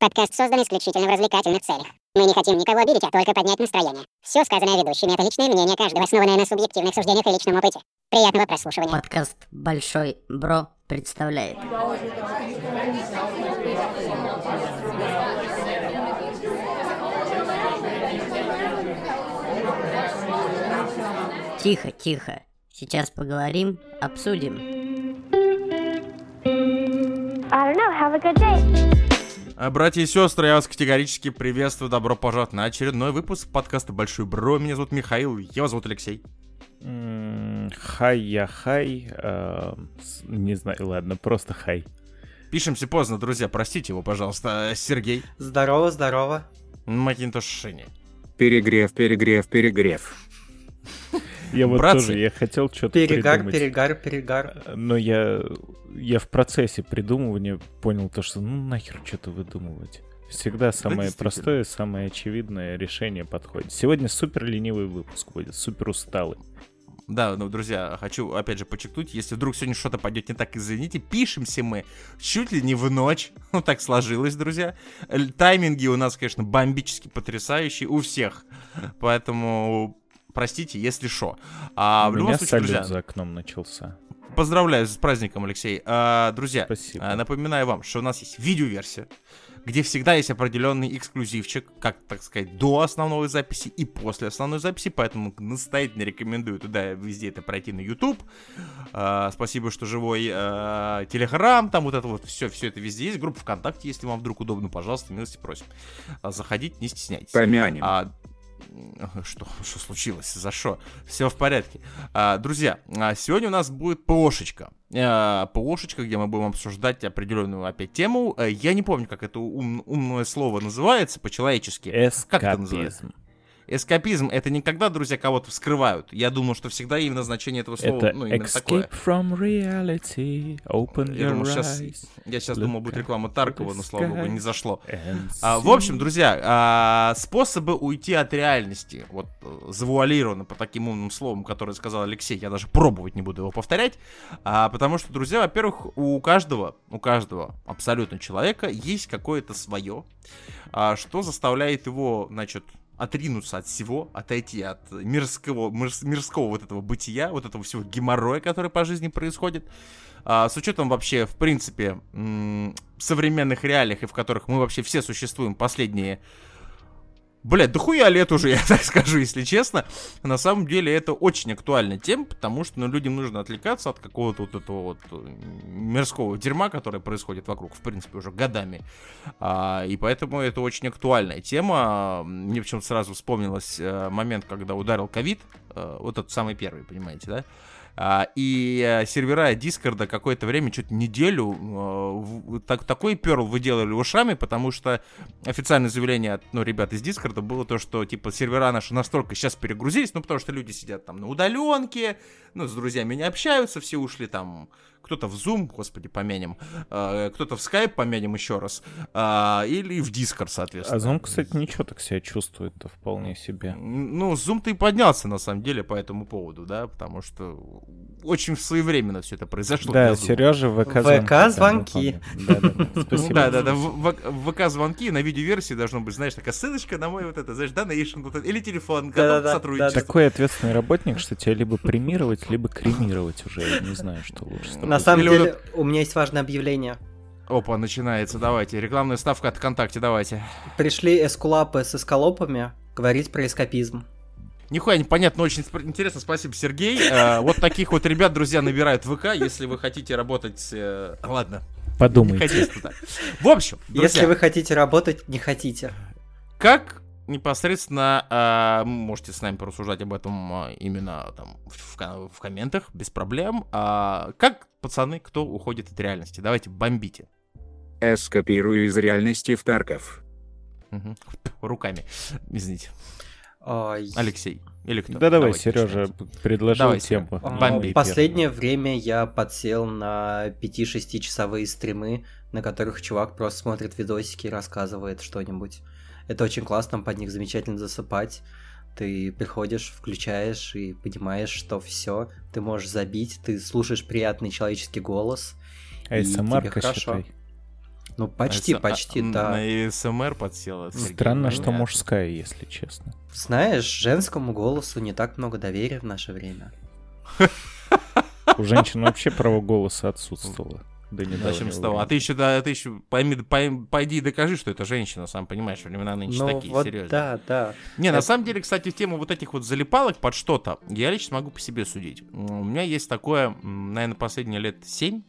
Подкаст создан исключительно в развлекательных целях. Мы не хотим никого обидеть, а только поднять настроение. Все сказанное ведущими — это личное мнение каждого, основанное на субъективных суждениях и личном опыте. Приятного прослушивания. Подкаст «Большой Бро» представляет. Тихо, тихо. Сейчас поговорим, обсудим. I don't know. Have a good day. А, Братья и сестры, я вас категорически приветствую. Добро пожаловать на очередной выпуск подкаста Большой Бро. Меня зовут Михаил, его зовут Алексей. Хай, я хай. э, с- Не знаю, ладно, просто хай. Пишемся поздно, друзья, простите его, пожалуйста. Сергей Здорово, здорово. Макинтош Шини. Перегрев, перегрев, перегрев. Я вот Братцы. тоже, я хотел что-то Перегар, придумать, перегар, перегар. но я, я в процессе придумывания понял то, что ну нахер что-то выдумывать. Всегда самое действительно. простое, самое очевидное решение подходит. Сегодня супер ленивый выпуск будет, супер усталый. Да, ну, друзья, хочу опять же подчеркнуть, если вдруг сегодня что-то пойдет не так, извините, пишемся мы чуть ли не в ночь. Ну, так сложилось, друзья. Тайминги у нас, конечно, бомбически потрясающие у всех. Поэтому простите, если что. А У в любом меня случае, друзья, за окном начался. Поздравляю с праздником, Алексей. А, друзья, Спасибо. а, напоминаю вам, что у нас есть видеоверсия, где всегда есть определенный эксклюзивчик, как, так сказать, до основной записи и после основной записи, поэтому настоятельно рекомендую туда везде это пройти на YouTube. А, спасибо, что живой а, Телеграм, там вот это вот все, все это везде есть. Группа ВКонтакте, если вам вдруг удобно, пожалуйста, милости просим. А, заходите, не стесняйтесь. Помянем. А, что, что случилось? За что? Все в порядке. А, друзья, а, сегодня у нас будет ПОшечка. А, ПОшечка, где мы будем обсуждать определенную опять тему. А, Я не помню, как это ум- умное слово называется по-человечески. Как это называется? Эскапизм. Это не когда, друзья, кого-то вскрывают. Я думаю, что всегда именно значение этого слова, Это ну, именно такое. escape from reality, open Я your думал, сейчас, eyes. я сейчас думал, будет реклама Таркова, но, слава богу, не зашло. А, в общем, друзья, а, способы уйти от реальности, вот э, завуалировано по таким умным словам, которое сказал Алексей, я даже пробовать не буду его повторять, а, потому что, друзья, во-первых, у каждого, у каждого абсолютно человека есть какое-то свое, а, что заставляет его, значит, отринуться от всего, отойти от мирского, мирс- мирского вот этого бытия, вот этого всего геморроя, который по жизни происходит, а, с учетом вообще, в принципе, современных реалиях, и в которых мы вообще все существуем последние... Блядь, дохуя лет уже, я так скажу, если честно. На самом деле это очень актуальная тема, потому что ну, людям нужно отвлекаться от какого-то вот этого вот э, мирского дерьма, которое происходит вокруг, в принципе, уже годами. А, и поэтому это очень актуальная тема. Мне почему-то сразу вспомнилось э, момент, когда ударил ковид, э, вот этот самый первый, понимаете, да? А, и э, сервера Дискорда какое-то время, чуть неделю, э, так, такой перл выделали ушами, потому что официальное заявление от ну, ребят из Дискорда было то, что типа сервера наши настолько сейчас перегрузились, ну потому что люди сидят там на удаленке, ну с друзьями не общаются, все ушли там, кто-то в Zoom, господи, помянем, э, кто-то в Skype, помянем еще раз, а, или в Discord, А соответственно. Zoom, кстати, ничего так себя чувствует-то вполне себе. Ну, Zoom-то и поднялся, на самом деле, по этому поводу, да, потому что очень своевременно все это произошло. Да. Сережа ВК ВК-звонки. Да, да, да, спасибо. Да, да, да, в, в- в ВК-звонки на видеоверсии должно быть, знаешь, такая ссылочка на мой вот это, знаешь, это, или телефон, Да-да-да, сотрудничеству. Такой ответственный работник, что тебя либо премировать, либо кремировать уже. Я не знаю, что лучше. На самом деле, у меня есть важное объявление. Опа, начинается, давайте, рекламная ставка от ВКонтакте, давайте. Пришли эскулапы с эскалопами говорить про эскапизм. Нихуя непонятно, очень спр- интересно, спасибо, Сергей. Э, вот таких вот ребят, друзья, набирают в ВК, если вы хотите работать... э, Ладно, не Подумайте. В общем, друзья, Если вы хотите работать, не хотите. Как непосредственно а, можете с нами порассуждать об этом а, именно там в, в ко- в комментах, без проблем. А, как пацаны, кто уходит от реальности? Давайте бомбите. Эскапирую из реальности в Тарков. Мгм. Руками. Извините. Ай. Алексей. Или кто? Да давай, Давайте Сережа предложил Давайте. тему. А, Бомби. В последнее время я подсел на 5-6 часовые стримы, на которых чувак просто смотрит видосики и рассказывает что-нибудь. Это очень классно, под них замечательно засыпать. Ты приходишь, включаешь и понимаешь, что все, ты можешь забить, ты слушаешь приятный человеческий голос. и ASMR тебе хорошо. считай. Ну, почти, На почти, а, да. На СМР подсела. Сергей. Странно, что мужская, если честно. Знаешь, женскому голосу не так много доверия в наше время. У женщин вообще право голоса отсутствовало. До Начнем недавнего с того. А ты еще, да, ты еще пойми, пойм- пойди и докажи, что это женщина, сам понимаешь, времена нынче Ну, такие, вот серьезно. да, да. Не, на Это- самом деле, кстати, в тему вот этих вот залипалок под что-то, я лично могу по себе судить. У меня есть такое, наверное, последние лет 7.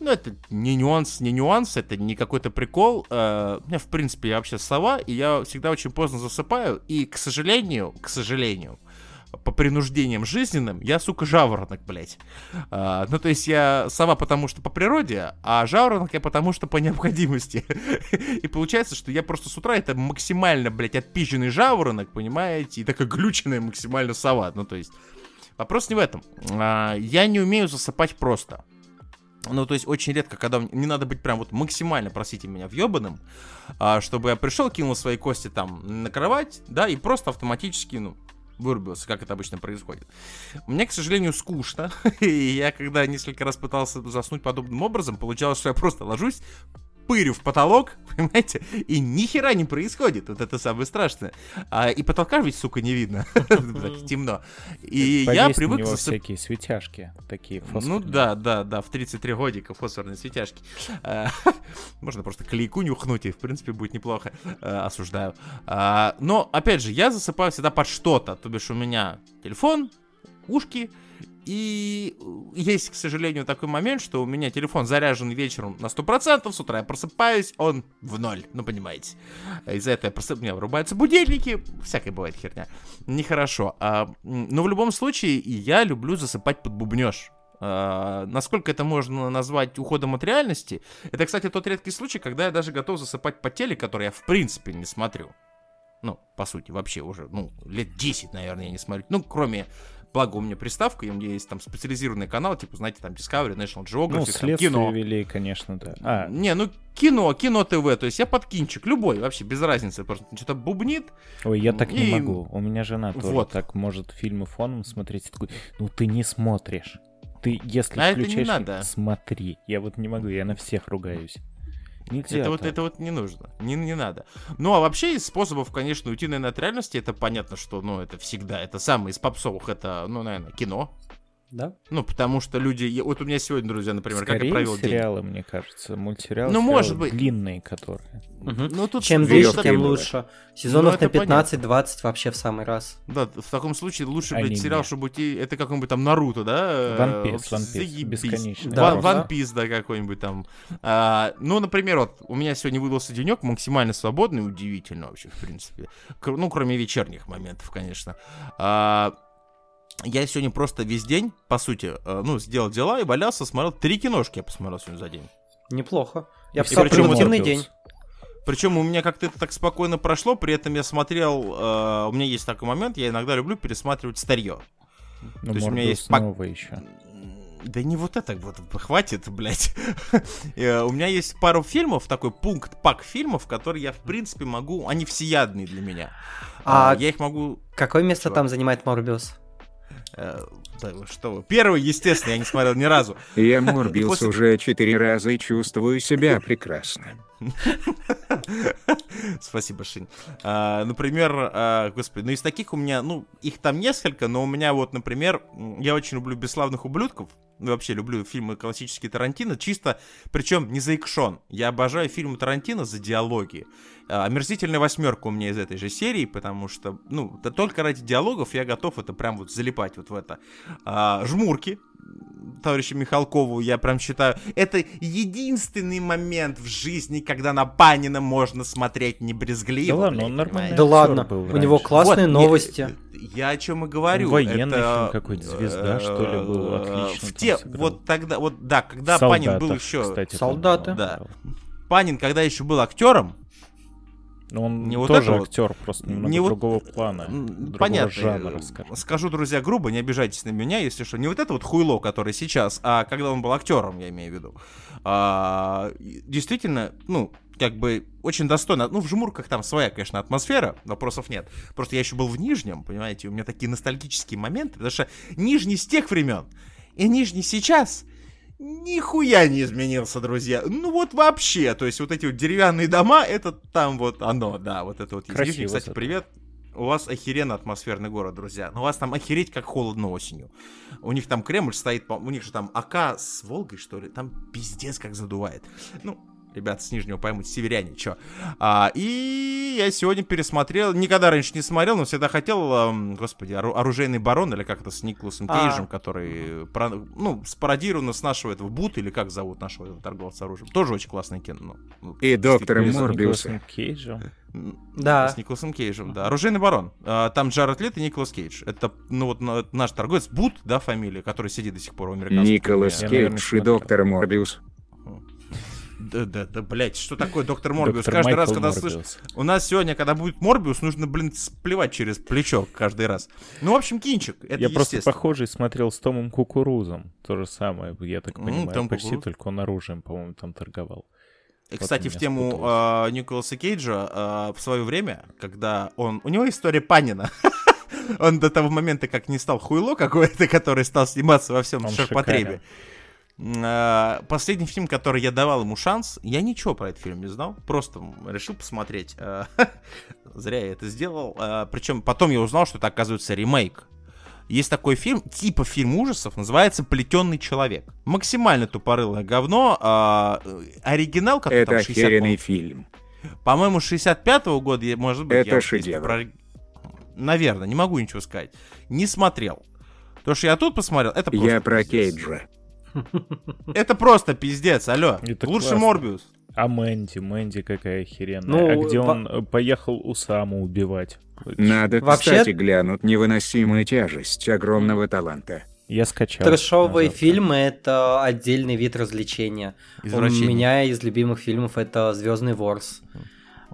Ну, это не нюанс, не нюанс, это не какой-то прикол. Э, У меня, в принципе, я вообще сова, и я всегда очень поздно засыпаю. И, к сожалению, к сожалению, по принуждениям жизненным, я, сука, жаворонок, блядь. А, ну, то есть я сова потому что по природе, а жаворонок я потому что по необходимости. И получается, что я просто с утра это максимально, блядь, отпизженный жаворонок, понимаете, и такая глюченная максимально сова. Ну, то есть вопрос не в этом. А, Я не умею засыпать просто. Ну, то есть очень редко, когда не надо быть прям вот максимально, простите меня, въебанным, а, чтобы я пришел, кинул свои кости там на кровать, да, и просто автоматически, ну, вырубился, как это обычно происходит. Мне, к сожалению, скучно, и я когда несколько раз пытался заснуть подобным образом, получалось, что я просто ложусь, пырю в потолок, понимаете, и ни хера не происходит, вот это самое страшное. А, и потолка ведь, сука, не видно, темно. И я Повесь на привык засыпать. всякие светяшки, такие Ну да, да, да, в 33 годика фосфорные светяшки. А, Можно просто клейку нюхнуть, и в принципе будет неплохо. А, Осуждаю. А, Но, опять же, я засыпаю всегда под что-то. То бишь у меня телефон, ушки, и есть, к сожалению, такой момент, что у меня телефон заряжен вечером на 100%, с утра я просыпаюсь, он в ноль, ну понимаете. Из-за этого я просып... у меня вырубаются будильники, всякая бывает херня. Нехорошо. А, но в любом случае, я люблю засыпать под бубнеж. А, насколько это можно назвать уходом от реальности? Это, кстати, тот редкий случай, когда я даже готов засыпать по теле, который я в принципе не смотрю. Ну, по сути, вообще уже, ну, лет 10, наверное, я не смотрю. Ну, кроме, благо у меня приставка, и у меня есть там специализированный канал, типа, знаете, там Discovery, National Geographic, Ну, там, кино. вели, конечно, да. А, Не, ну кино, кино ТВ, то есть я под кинчик, любой, вообще без разницы, просто что-то бубнит. ой, я так не И- могу. У меня жена тоже Вот. так может фильмы фоном смотреть. и такой, ну ты не смотришь. Ты, если А это не включаешь, надо. смотри. Я вот не могу, я на всех ругаюсь. Нельзя Это вот, это вот не нужно, не, не надо. Ну, а вообще из способов, конечно, уйти, наверное, от реальности, это понятно, что, ну, это всегда, это самое из попсовых, это, ну, наверное, кино. Да? Ну, потому что люди, вот у меня сегодня, друзья, например, как я Скорее провел день. сериалы, мне кажется. Мультсериалы, Ну, может быть. длинные, которые. Мгм. Ну, тут Чем так- тем лучше. Сезонов это на 15-20 вообще в самый раз. Да, в таком случае лучше, Аниме. блядь, сериал, чтобы уйти, это какой-нибудь там Наруто, да? One Piece, One Piece, бесконечный. Да, One, да. One Piece, да, какой-нибудь там. А, ну, например, вот, у меня сегодня выдался денек максимально свободный, удивительно вообще, в принципе. Ну, кроме вечерних моментов, конечно. А, я сегодня просто весь день, по сути, э, ну, сделал дела и валялся, смотрел три киношки я посмотрел сегодня за день. Неплохо. Я писал причем продуктивный день. Причем у меня как-то это так спокойно прошло, при этом я смотрел, э, у меня есть такой момент, я иногда люблю пересматривать старье. Ну, То есть у меня есть пак- новый еще. Да не вот это вот, хватит, блядь. Э, У меня есть пару фильмов, такой пункт, пак фильмов, которые я, в принципе, могу... Они всеядные для меня. А А, Я их могу... какое место Чего? там занимает Морбиус? Э, да что вы. Первый, естественно, я не смотрел ни разу. Я морбился После- уже четыре раза и чувствую себя прекрасно. Спасибо, Шинь. А, например, а, господи, ну из таких у меня, ну, их там несколько, но у меня вот, например, я очень люблю «Бесславных ублюдков», вообще люблю фильмы классические Тарантино, чисто, причем не за экшон. Я обожаю фильмы Тарантино за диалоги. А, «Омерзительная восьмерка» у меня из этой же серии, потому что, ну, да только ради диалогов я готов это прям вот залипать вот в это. А, «Жмурки», товарищу Михалкову, я прям считаю, это единственный момент в жизни, когда на Панина можно смотреть не брезгливо. Да ладно, он нормальный? Да ладно, был у него классные Вот, новости. Я, я о чем и говорю. Военный это, фильм какой-то, «Звезда», что ли, был, э, отлично В те, вот тогда, вот да, когда В Панин был еще... кстати, «Солдаты». Да. Панин, когда еще был актером, Ну, он Не вот тоже это вот. актер, просто немного Не вот- другого плана, М, другого Понятно. жанра, э, скажем. Скажу, друзья, грубо, не обижайтесь на меня, если что. Не вот это вот хуйло, которое сейчас, а когда он был актером, я имею в виду. А, действительно, ну, как бы очень достойно. Ну, в жмурках там своя, конечно, атмосфера, вопросов нет. Просто я еще был в Нижнем, понимаете, у меня такие ностальгические моменты, потому что Нижний с тех времен и Нижний сейчас нихуя не изменился, друзья. Ну вот вообще, то есть вот эти вот деревянные дома, это там вот оно, да, вот это вот. Красиво Нижний, кстати, зато. привет. У вас охеренно атмосферный город, друзья. Но у вас там охереть как холодно осенью. У них там Кремль стоит, у них же там АК с Волгой, что ли, там пиздец как задувает. Ну, ребята с Нижнего поймут, северяне, чё. А, и я сегодня пересмотрел, никогда раньше не смотрел, но всегда хотел, эм, господи, ору- оружейный барон, или как это, с Николасом А. Кейджем, который, про- ну, спародировано с нашего этого Бут, или как зовут нашего этого торговца оружием. Тоже очень классное кино. ну, И доктором действительно, С Морбиуса. Николасом Кейджем. Да. С Николасом Кейджем, да. Оружейный барон. А, Там Джаред Лет и Николас Кейдж. Это, ну вот, на- наш торговец Бут, да, фамилия, который сидит до сих пор у американцев. Николас Кейдж и доктор Морбиус. Да, да, да, блять, что такое доктор Морбиус? Доктор Каждый раз, Майкл когда Морбиус. слышишь... У нас сегодня, когда будет Морбиус, нужно, блин, сплевать через плечо каждый раз. Ну, в общем, кинчик. Это Я просто похожий смотрел с Томом Кукурузом. То же самое, я так понимаю. Том почти Кукуруз. только он оружием, по-моему, там торговал. И, Вот кстати, в тему спуталось. а, Николаса Кейджа а, в свое время, когда он... У него история Панина. Он до того момента, как не стал хуйло какое-то, который стал сниматься во всем Он ширпотребе. А, Последний фильм, который я давал ему шанс, я ничего про этот фильм не знал, просто решил посмотреть. А, Зря я это сделал. Причем потом я узнал, что это оказывается ремейк. Есть такой фильм, типа фильм ужасов, называется «Плетенный человек». Максимально тупорылое говно. э, Оригинал, как Это там, 60 охеренный фильм. по-моему, 65-го года, может быть, Это я шедевр. про- Наверное, не могу ничего сказать. Не смотрел. То, что я тут посмотрел, это просто Я про. Кейджа. Это просто пиздец, алло. Это Лучше классно. Морбиус. А Мэнди, Мэнди какая охеренная. Ну, а где во- он э, поехал Усаму убивать? Надо, Вообще- кстати, глянуть невыносимую тяжесть огромного таланта. Я скачал. Трэшовые фильмы это отдельный вид развлечения. У меня из любимых фильмов это Звездный ворс.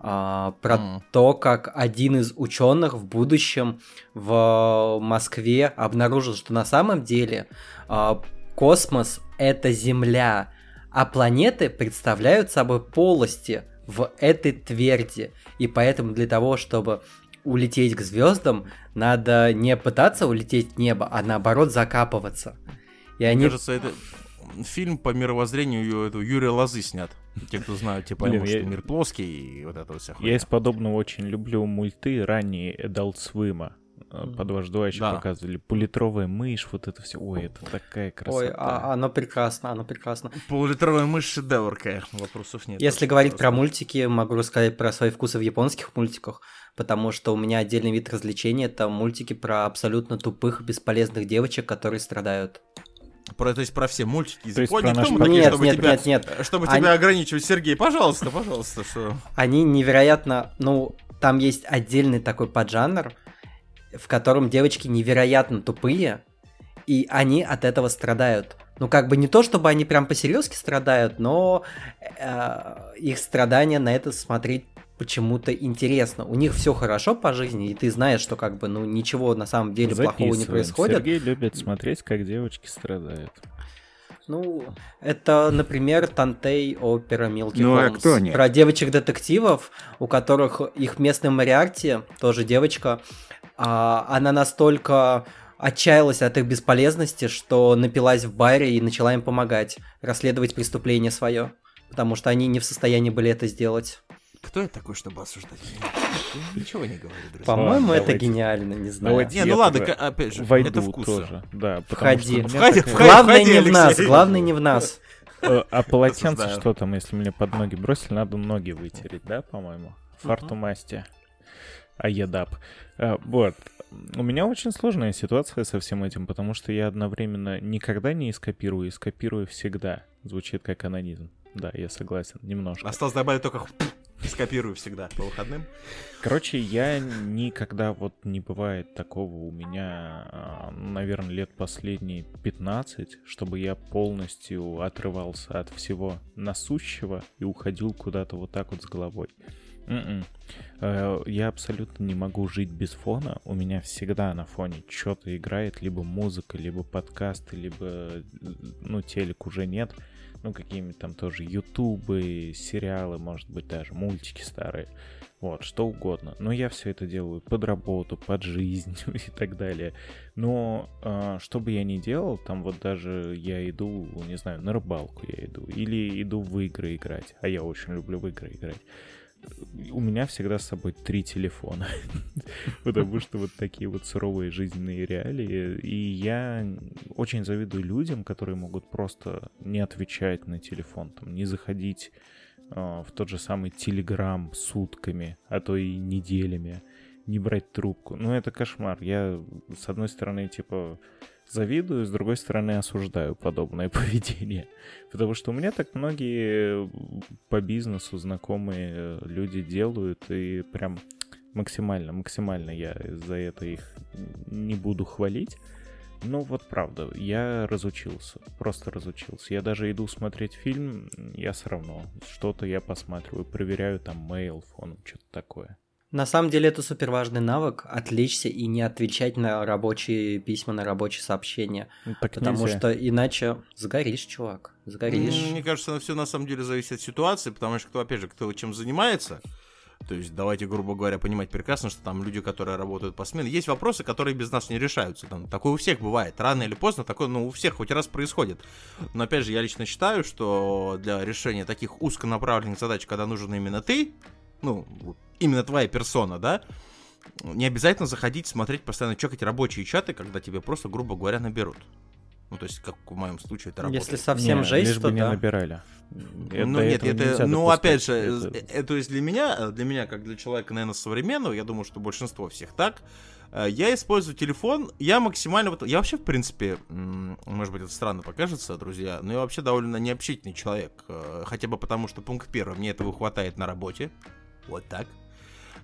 А, про М. то, как один из ученых в будущем в Москве обнаружил, что на самом деле а, космос это Земля, а планеты представляют собой полости в этой тверди. И поэтому для того, чтобы улететь к звездам, надо не пытаться улететь в небо, а наоборот закапываться. И Мне они кажется, это фильм по мировоззрению Юрия Лозы снят. Те, кто знают, те поймут, Блин, что я- мир плоский и вот это вот вся Я хуйня. из подобного очень люблю мульты ранние Adult Swim. Под ваш два еще Да. показывали. Пулитровая мышь, вот это все. Ой, это такая красота. Ой, а- оно прекрасно, оно прекрасно. Полулитровая мышь шедевр, конечно, вопросов нет. Если говорить про мультики, могу рассказать про свои вкусы в японских мультиках, потому что у меня отдельный вид развлечения это мультики про абсолютно тупых, бесполезных девочек, которые страдают. Про, то есть про все мультики из Японии. про наш Кто мы мир. такие, Нет, чтобы нет, тебя, нет, нет. Чтобы Они- тебя ограничивать, Сергей, пожалуйста, пожалуйста. Что... Они невероятно, ну, там есть отдельный такой поджанр, в котором девочки невероятно тупые, и они от этого страдают. Ну, как бы не то, чтобы они прям по-серьезки страдают, но э, их страдания на это смотреть почему-то интересно. У них все хорошо по жизни, и ты знаешь, что как бы, ну, ничего на самом деле плохого не происходит. Сергей любит смотреть, как девочки страдают. Ну, это, например, Тантей опера Милки Ну, а Холмс. кто нет? Про девочек-детективов, у которых их местный Мариарти, тоже девочка, а, она настолько отчаялась от их бесполезности, что напилась в баре и начала им помогать расследовать преступление свое. Потому что они не в состоянии были это сделать. Кто я такой, чтобы осуждать? Ничего не говорю, друзья. По-моему, это давайте. гениально, не знаю. Давайте Не, ну я ладно, опять же, Войду это вкусно. тоже. Да, Входи. что Входи, входи. Главное не в нас, Алексей. главное не в нас. Э, А полотенце что там, если мне под ноги бросили, надо ноги вытереть, да, по-моему? Фартумасти. А едап. А, Вот. У меня очень сложная ситуация со всем этим, потому что я одновременно никогда не скопирую и скопирую всегда. Звучит как анонизм. Да, я согласен, немножко. Осталось добавить только скопирую всегда по выходным. Короче, я никогда вот не бывает такого у меня, наверное, лет последние 15, чтобы я полностью отрывался от всего насущего и уходил куда-то вот так вот с головой. М-м. Э, Я абсолютно не могу жить без фона. У меня всегда на фоне что-то играет, либо музыка, либо подкасты, либо, э, ну, телек уже нет. Ну, какими там тоже ютубы, сериалы, может быть, даже мультики старые. Вот, что угодно. Но я все это делаю под работу, под жизнь и так далее. Но э, что бы я ни делал, там вот даже я иду, не знаю, на рыбалку я иду, или иду в игры играть, а я очень люблю в игры играть. У меня всегда с собой три телефона, потому что вот такие вот суровые жизненные реалии. И я очень завидую людям, которые могут просто не отвечать на телефон, там, не заходить а, в тот же самый Телеграм сутками, а то и неделями, не брать трубку. Ну, это кошмар. Я, с одной стороны, типа, завидую, с другой стороны, осуждаю подобное поведение. Потому что у меня так многие по бизнесу знакомые люди делают, и прям максимально, максимально я за это их не буду хвалить. Ну вот правда, я разучился, просто разучился. Я даже иду смотреть фильм, я все равно что-то я посматриваю, проверяю там mail, фон, что-то такое. На самом деле это супер важный навык отвлечься и не отвечать на рабочие письма, на рабочие сообщения. Так потому нельзя. что иначе сгоришь, чувак. Сгоришь. Мне кажется, все на самом деле зависит от ситуации, потому что кто, опять же, кто чем занимается, то есть давайте, грубо говоря, понимать прекрасно, что там люди, которые работают по смене, есть вопросы, которые без нас не решаются. Там, такое у всех бывает. Рано или поздно такое, ну, у всех хоть раз происходит. Но опять же, я лично считаю, что для решения таких узконаправленных задач, когда нужен именно ты, ну, именно твоя персона, да, не обязательно заходить, смотреть, постоянно чекать рабочие чаты, когда тебе просто, грубо говоря, наберут. Ну, то есть, как в моем случае это работает. Если совсем Не, жесть, лишь то бы не да. набирали. Э, ну до нет, этого это, ну допускать. опять же, Это- э, э, то есть для меня, для меня как для человека, наверное, современного, я думаю, что большинство всех так. э, Я использую телефон, я максимально, вот, я вообще в принципе, может быть это странно покажется, друзья, но я вообще довольно необщительный человек, э, хотя бы потому, что пункт первый, мне этого хватает на работе, вот так.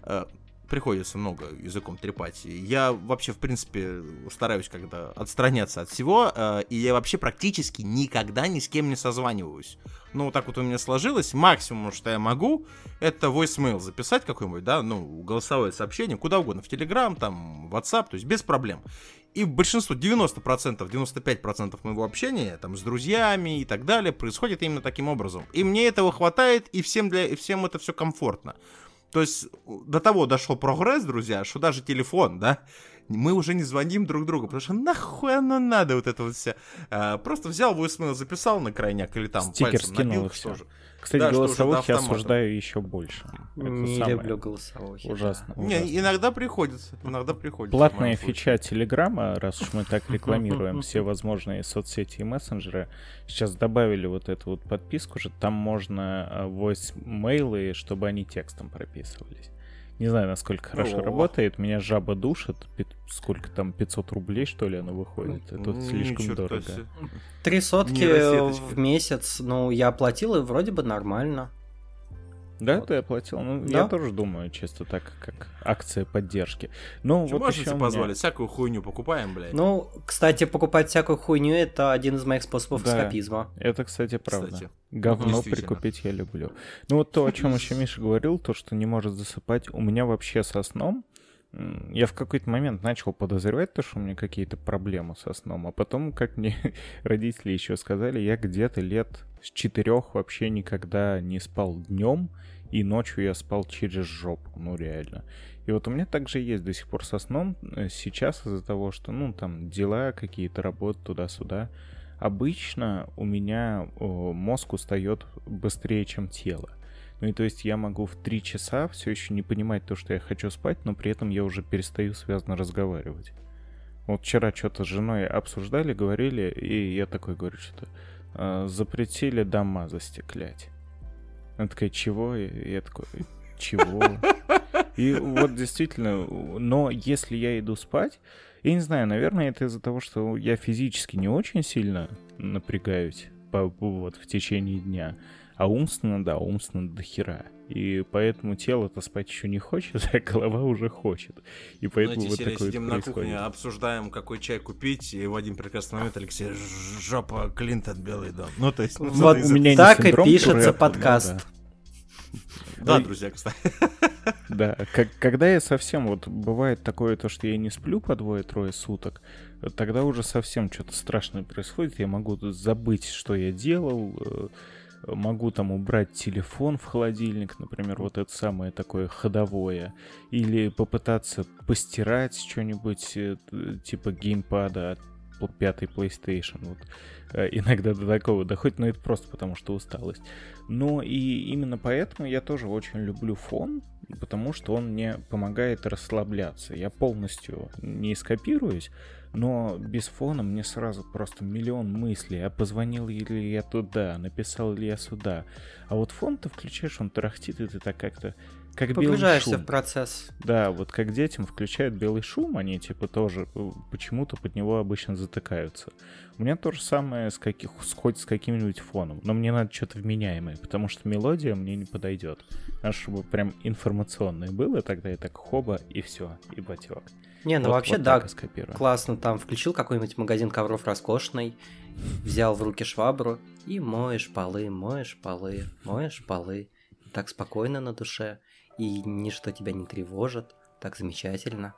Э, Приходится много языком трепать. Я вообще, в принципе, стараюсь когда отстраняться от всего, э, и я вообще практически никогда ни с кем не созваниваюсь. Ну, вот так вот у меня сложилось. Максимум, что я могу, это voicemail записать какой-нибудь, да, ну, голосовое сообщение, куда угодно, в Telegram, там, WhatsApp, то есть без проблем. И большинство, 90%, 95% моего общения, там, с друзьями и так далее, происходит именно таким образом. И мне этого хватает, и всем, для, и всем это все комфортно. То есть до того дошел прогресс, друзья, что даже телефон, да, мы уже не звоним друг другу, потому что нахуй оно надо вот это вот все. А, просто взял voicemail, записал на крайняк или там Стикер пальцем скинул, набил, что же. Кстати, Да, что голосовых я осуждаю еще больше. Это Не самое люблю голосовухи. да. Ужасно. Не, ужасно. иногда приходится, иногда приходится. Платная фича Телеграма, раз уж мы так рекламируем все возможные соцсети и мессенджеры, сейчас добавили вот эту вот подписку же, там можно э, voice-мейлы, чтобы они текстом прописывались. Не знаю, насколько хорошо О. работает, меня жаба душит, Пи- сколько там, 500 рублей, что ли, оно выходит, это Ну, слишком дорого. себе. Три сотки в месяц, ну, я оплатил, и вроде бы нормально. Да, ты оплатил. Ну, я Да. тоже думаю, чисто так, как акция поддержки. Ну, Чё вот еще меня- позволить? Всякую хуйню покупаем, блядь. Ну, кстати, покупать всякую хуйню это один из моих способов Да. эскапизма. Это, кстати, правда. Кстати. Говно прикупить я люблю. Ну вот то, о чем еще Миша говорил, то, что не может засыпать, у меня вообще со сном, я в какой-то момент начал подозревать то, что у меня какие-то проблемы со сном, а потом, как мне родители еще сказали, я где-то лет с четырех вообще никогда не спал днем, и ночью я спал через жопу, ну реально. И вот у меня также есть до сих пор со сном. Э, Сейчас из-за того, что, ну, там, дела какие-то, работы туда-сюда, обычно у меня мозг устает быстрее, чем тело. Ну и то есть я могу в три часа все еще не понимать то, что я хочу спать, но при этом я уже перестаю связно разговаривать. Вот вчера что-то с женой обсуждали, говорили, и я такой говорю, что «А, запретили дома застеклять. Она такая, чего? И я такой, чего? И вот действительно, но если я иду спать, я не знаю, наверное, это из-за того, что я физически не очень сильно напрягаюсь по, вот, в течение дня, а умственно, да, умственно до хера. И поэтому тело-то спать еще не хочет, а голова уже хочет. И поэтому Знаете, вот такое сидим на кухне, обсуждаем, какой чай купить, и в один прекрасный момент Алексей «Ж- жопа Клинтон белый дом. Ну, то есть, ну, Вот из у меня так и пишется подкаст. да. Да, Ну, друзья, кстати. Да, как, когда я совсем, вот бывает такое, то, что я не сплю по двое-трое суток, тогда уже совсем что-то страшное происходит, я могу забыть, что я делал, э, могу там убрать телефон в холодильник, например, вот это самое такое ходовое, или попытаться постирать что-нибудь э, типа геймпада от пятой PlayStation. Вот. Э, Иногда до такого доходит, но это просто потому что усталость. Но и именно поэтому я тоже очень люблю фон, потому что он мне помогает расслабляться. Я полностью не скопируюсь, но без фона мне сразу просто миллион мыслей. А позвонил ли я туда, написал ли я сюда. А вот фон ты включаешь, он тарахтит, и ты так как-то как Погружаешься шум. в процесс. Да, вот как детям включают белый шум, они типа тоже э, почему-то под него обычно затыкаются. У меня то же самое с каких, с хоть с каким-нибудь фоном, но мне надо что-то вменяемое, потому что мелодия мне не подойдет. Надо, чтобы прям информационное было, тогда я так хоба и все, и батек. Не, ну Вот- вообще, вот да, классно там включил какой-нибудь магазин ковров роскошный, взял в руки швабру и моешь полы, моешь полы, моешь полы. Так спокойно на душе, и ничто тебя не тревожит. Так замечательно.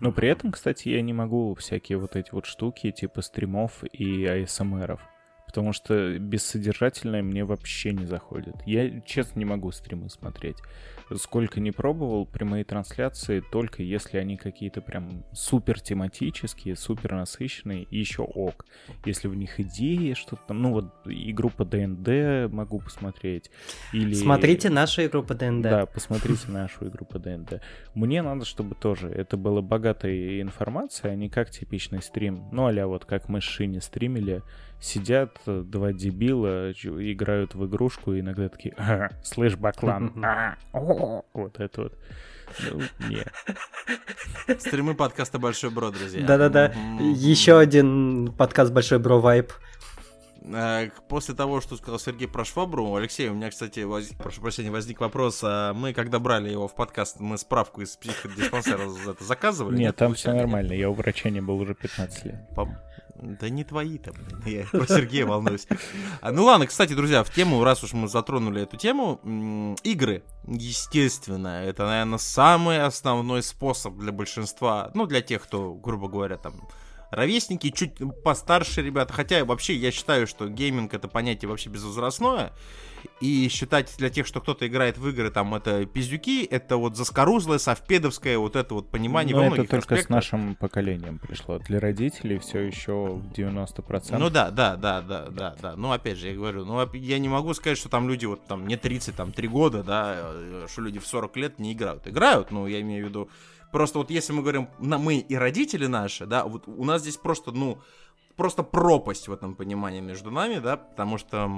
Но при этом, кстати, я не могу всякие вот эти вот штуки типа стримов и АСМРов. Потому что бессодержательное мне вообще не заходит. Я, честно, не могу стримы смотреть. Сколько не пробовал, прямые трансляции, только если они какие-то прям супер тематические, супер насыщенные, и еще ок. Если в них идеи, что-то ну вот игру по ДНД могу посмотреть. Или... Смотрите нашу игру по ДНД. Да, посмотрите нашу игру по ДНД. Мне надо, чтобы тоже это была богатая информация, а не как типичный стрим. Ну, а вот как мы с Шиней стримили, сидят э, два дебила, играют в игрушку, и иногда такие, «Ага, слышь, баклан, а, о». вот это вот. Ну, не. Стримы подкаста Большой Бро, друзья. Да-да-да. Еще один подкаст Большой Бро Вайп. Э, После того, что сказал Сергей про швабру, Алексей, у меня, кстати, воз- прошу прощения, возник вопрос. а Мы, когда брали его в подкаст, мы справку из психодиспансера заказывали? Нет, там все нормально, я у врача не был уже 15 лет. Да не твои-то, блин. Я про Сергея волнуюсь. А, ну ладно, кстати, друзья, в тему, раз уж мы затронули эту тему, игры, естественно, это, наверное, самый основной способ для большинства, ну, для тех, кто, грубо говоря, там, ровесники, чуть постарше ребята. Хотя вообще я считаю, что гейминг это понятие вообще безвозрастное. И считать для тех, что кто-то играет в игры, там это пиздюки, это вот заскорузлое, совпедовское, вот это вот понимание Но во это только с аспектах. нашим поколением пришло. Для родителей все еще в 90%. Ну да, да, да, да, да, да. Ну опять же, я говорю, ну я не могу сказать, что там люди вот там не 30, там 3 года, да, э, что люди в 40 лет не играют. Играют, ну я имею в виду, просто вот если мы говорим, на, мы и родители наши, да, вот у нас здесь просто, ну, просто пропасть в этом понимании между нами, да, потому что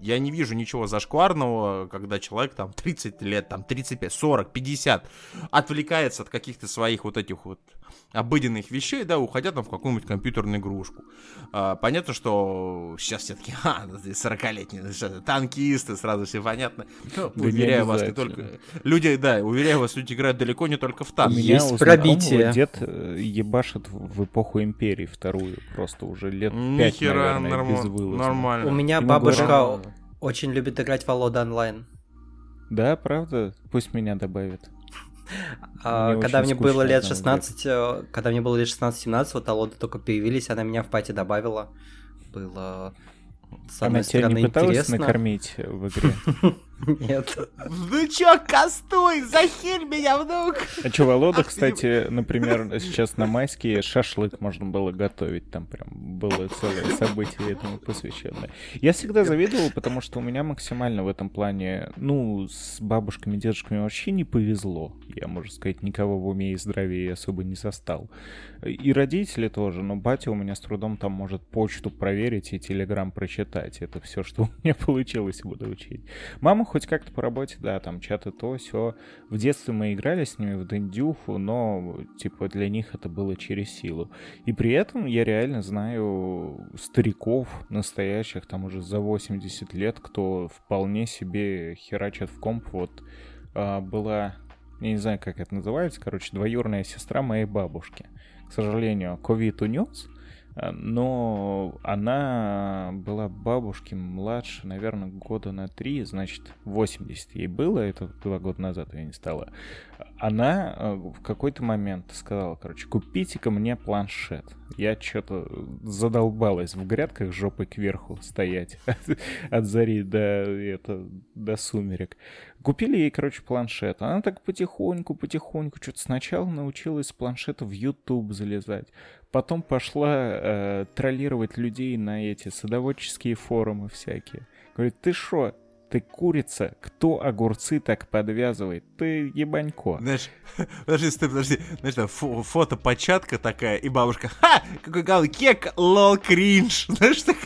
я не вижу ничего зашкварного, когда человек там 30 лет, там 35, 40, 50 отвлекается от каких-то своих вот этих вот обыденных вещей, да, уходя там в какую-нибудь компьютерную игрушку. А, понятно, что сейчас все таки а, ну ты 40-летний, ну что ты, танкисты, сразу все понятно. Ну, Да не уверяю вас, не только... Люди, да, уверяю вас, люди играют далеко не только в танки. Есть знакомого пробитие. дед э, ебашит в эпоху империи вторую, просто уже лет пять, Нихера, наверное, норма- безвылазно. нормально. У меня Ему бабушка говорят- очень любит играть в Волода онлайн. Да, правда? Пусть меня добавят. А, Мне когда мне было лет одному 16, э, когда мне было лет 16-17, вот Алоды только появились, она меня в пати добавила. Было с Она одной тебя стороны не пыталась интересно. накормить в игре? Нет. Ну чё, Костуй, захиль меня, внук! А что, Волода, Ах ты кстати, например, сейчас на майские шашлык можно было готовить. Там прям было целое событие этому посвященное. Я всегда завидовал, потому что у меня максимально в этом плане, ну, с бабушками, дедушками вообще не повезло. Я, можно сказать, никого в уме и здравии особо не застал. И родители тоже, но батя у меня с трудом там может почту проверить и телеграм прочитать. Это все, что у меня получилось, буду учить. Мама хоть как-то по работе, да, там чаты то, все. В детстве мы играли с ними в Дендюху, но, типа, для них это было через силу. И при этом я реально знаю стариков настоящих, там уже за 80 лет, кто вполне себе херачат в комп. Вот а, была, я не знаю, как это называется, короче, двоюродная сестра моей бабушки. К сожалению, ковид унес, Но она была бабушке младше, наверное, года на три, значит, 80 ей было, это два года назад ее не стало. Она э, в какой-то момент сказала, короче, купите-ка мне планшет. Я что-то задолбалась в грядках жопой кверху стоять от зари до, это, до сумерек. Купили ей, короче, планшет. Она так потихоньку, потихоньку, что-то сначала научилась с планшета в YouTube залезать. Потом пошла э, троллировать людей на эти садоводческие форумы всякие. Говорит, ты шо, ты курица? Кто огурцы так подвязывает? Ты ебанько. Знаешь, подожди, стой, подожди. Знаешь, там фо- фото початка такая, и бабушка, ха, какой галый кек, лол, кринж. Знаешь, так...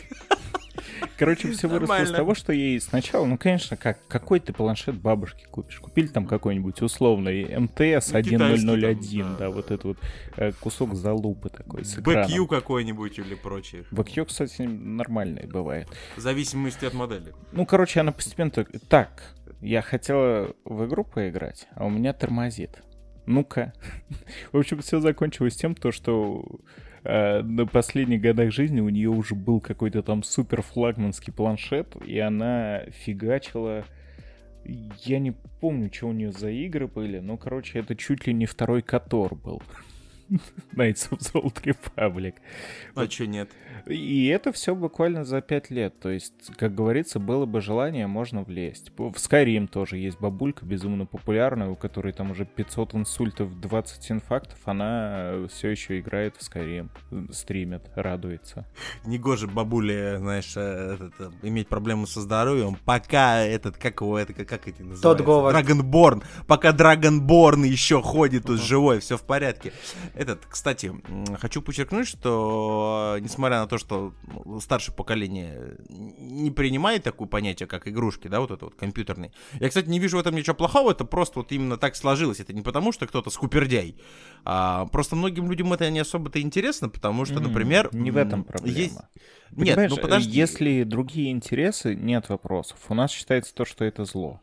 Короче, все выросло Нормально. того, что ей сначала, ну, конечно, как, какой ты планшет бабушке купишь? Купили там какой-нибудь условный МТС Ну, китайский 1001, там, да. да, вот этот вот э, кусок залупы такой с. BQ какой-нибудь или прочее. BQ, кстати, нормальный бывает. В зависимости от модели. Ну, короче, она постепенно. Так, я хотела в игру поиграть, а у меня тормозит. Ну-ка. В общем, все закончилось тем, то, что э, на последних годах жизни у нее уже был какой-то там супер флагманский планшет, и она фигачила... Я не помню, что у нее за игры были, но, короче, это чуть ли не второй Котор был. Knights of the Old Republic. А чё нет? И это все буквально за пять лет. То есть, как говорится, было бы желание, можно влезть. В Skyrim тоже есть бабулька безумно популярная, у которой там уже 500 инсультов, 20 инфарктов. Она все еще играет в Skyrim, стримит, радуется. Негоже бабуле, знаешь, э, этот, э, иметь проблемы со здоровьем, пока этот, как его, это, как, как эти называются? Говард. Драгонборн. Пока Драгонборн еще ходит тут живой, все в порядке. Этот, кстати, хочу подчеркнуть, что э, несмотря на то, что ну, старшее поколение не принимает такое понятие, как игрушки, да, вот это вот компьютерные. Я, кстати, не вижу в этом ничего плохого, это просто вот именно так сложилось. Это не потому, что кто-то скупердяй. А, просто многим людям это не особо-то интересно, потому что, например... Не в этом проблема. Есть... Нет, ну подожди. если другие интересы, нет вопросов. У нас считается то, что это зло.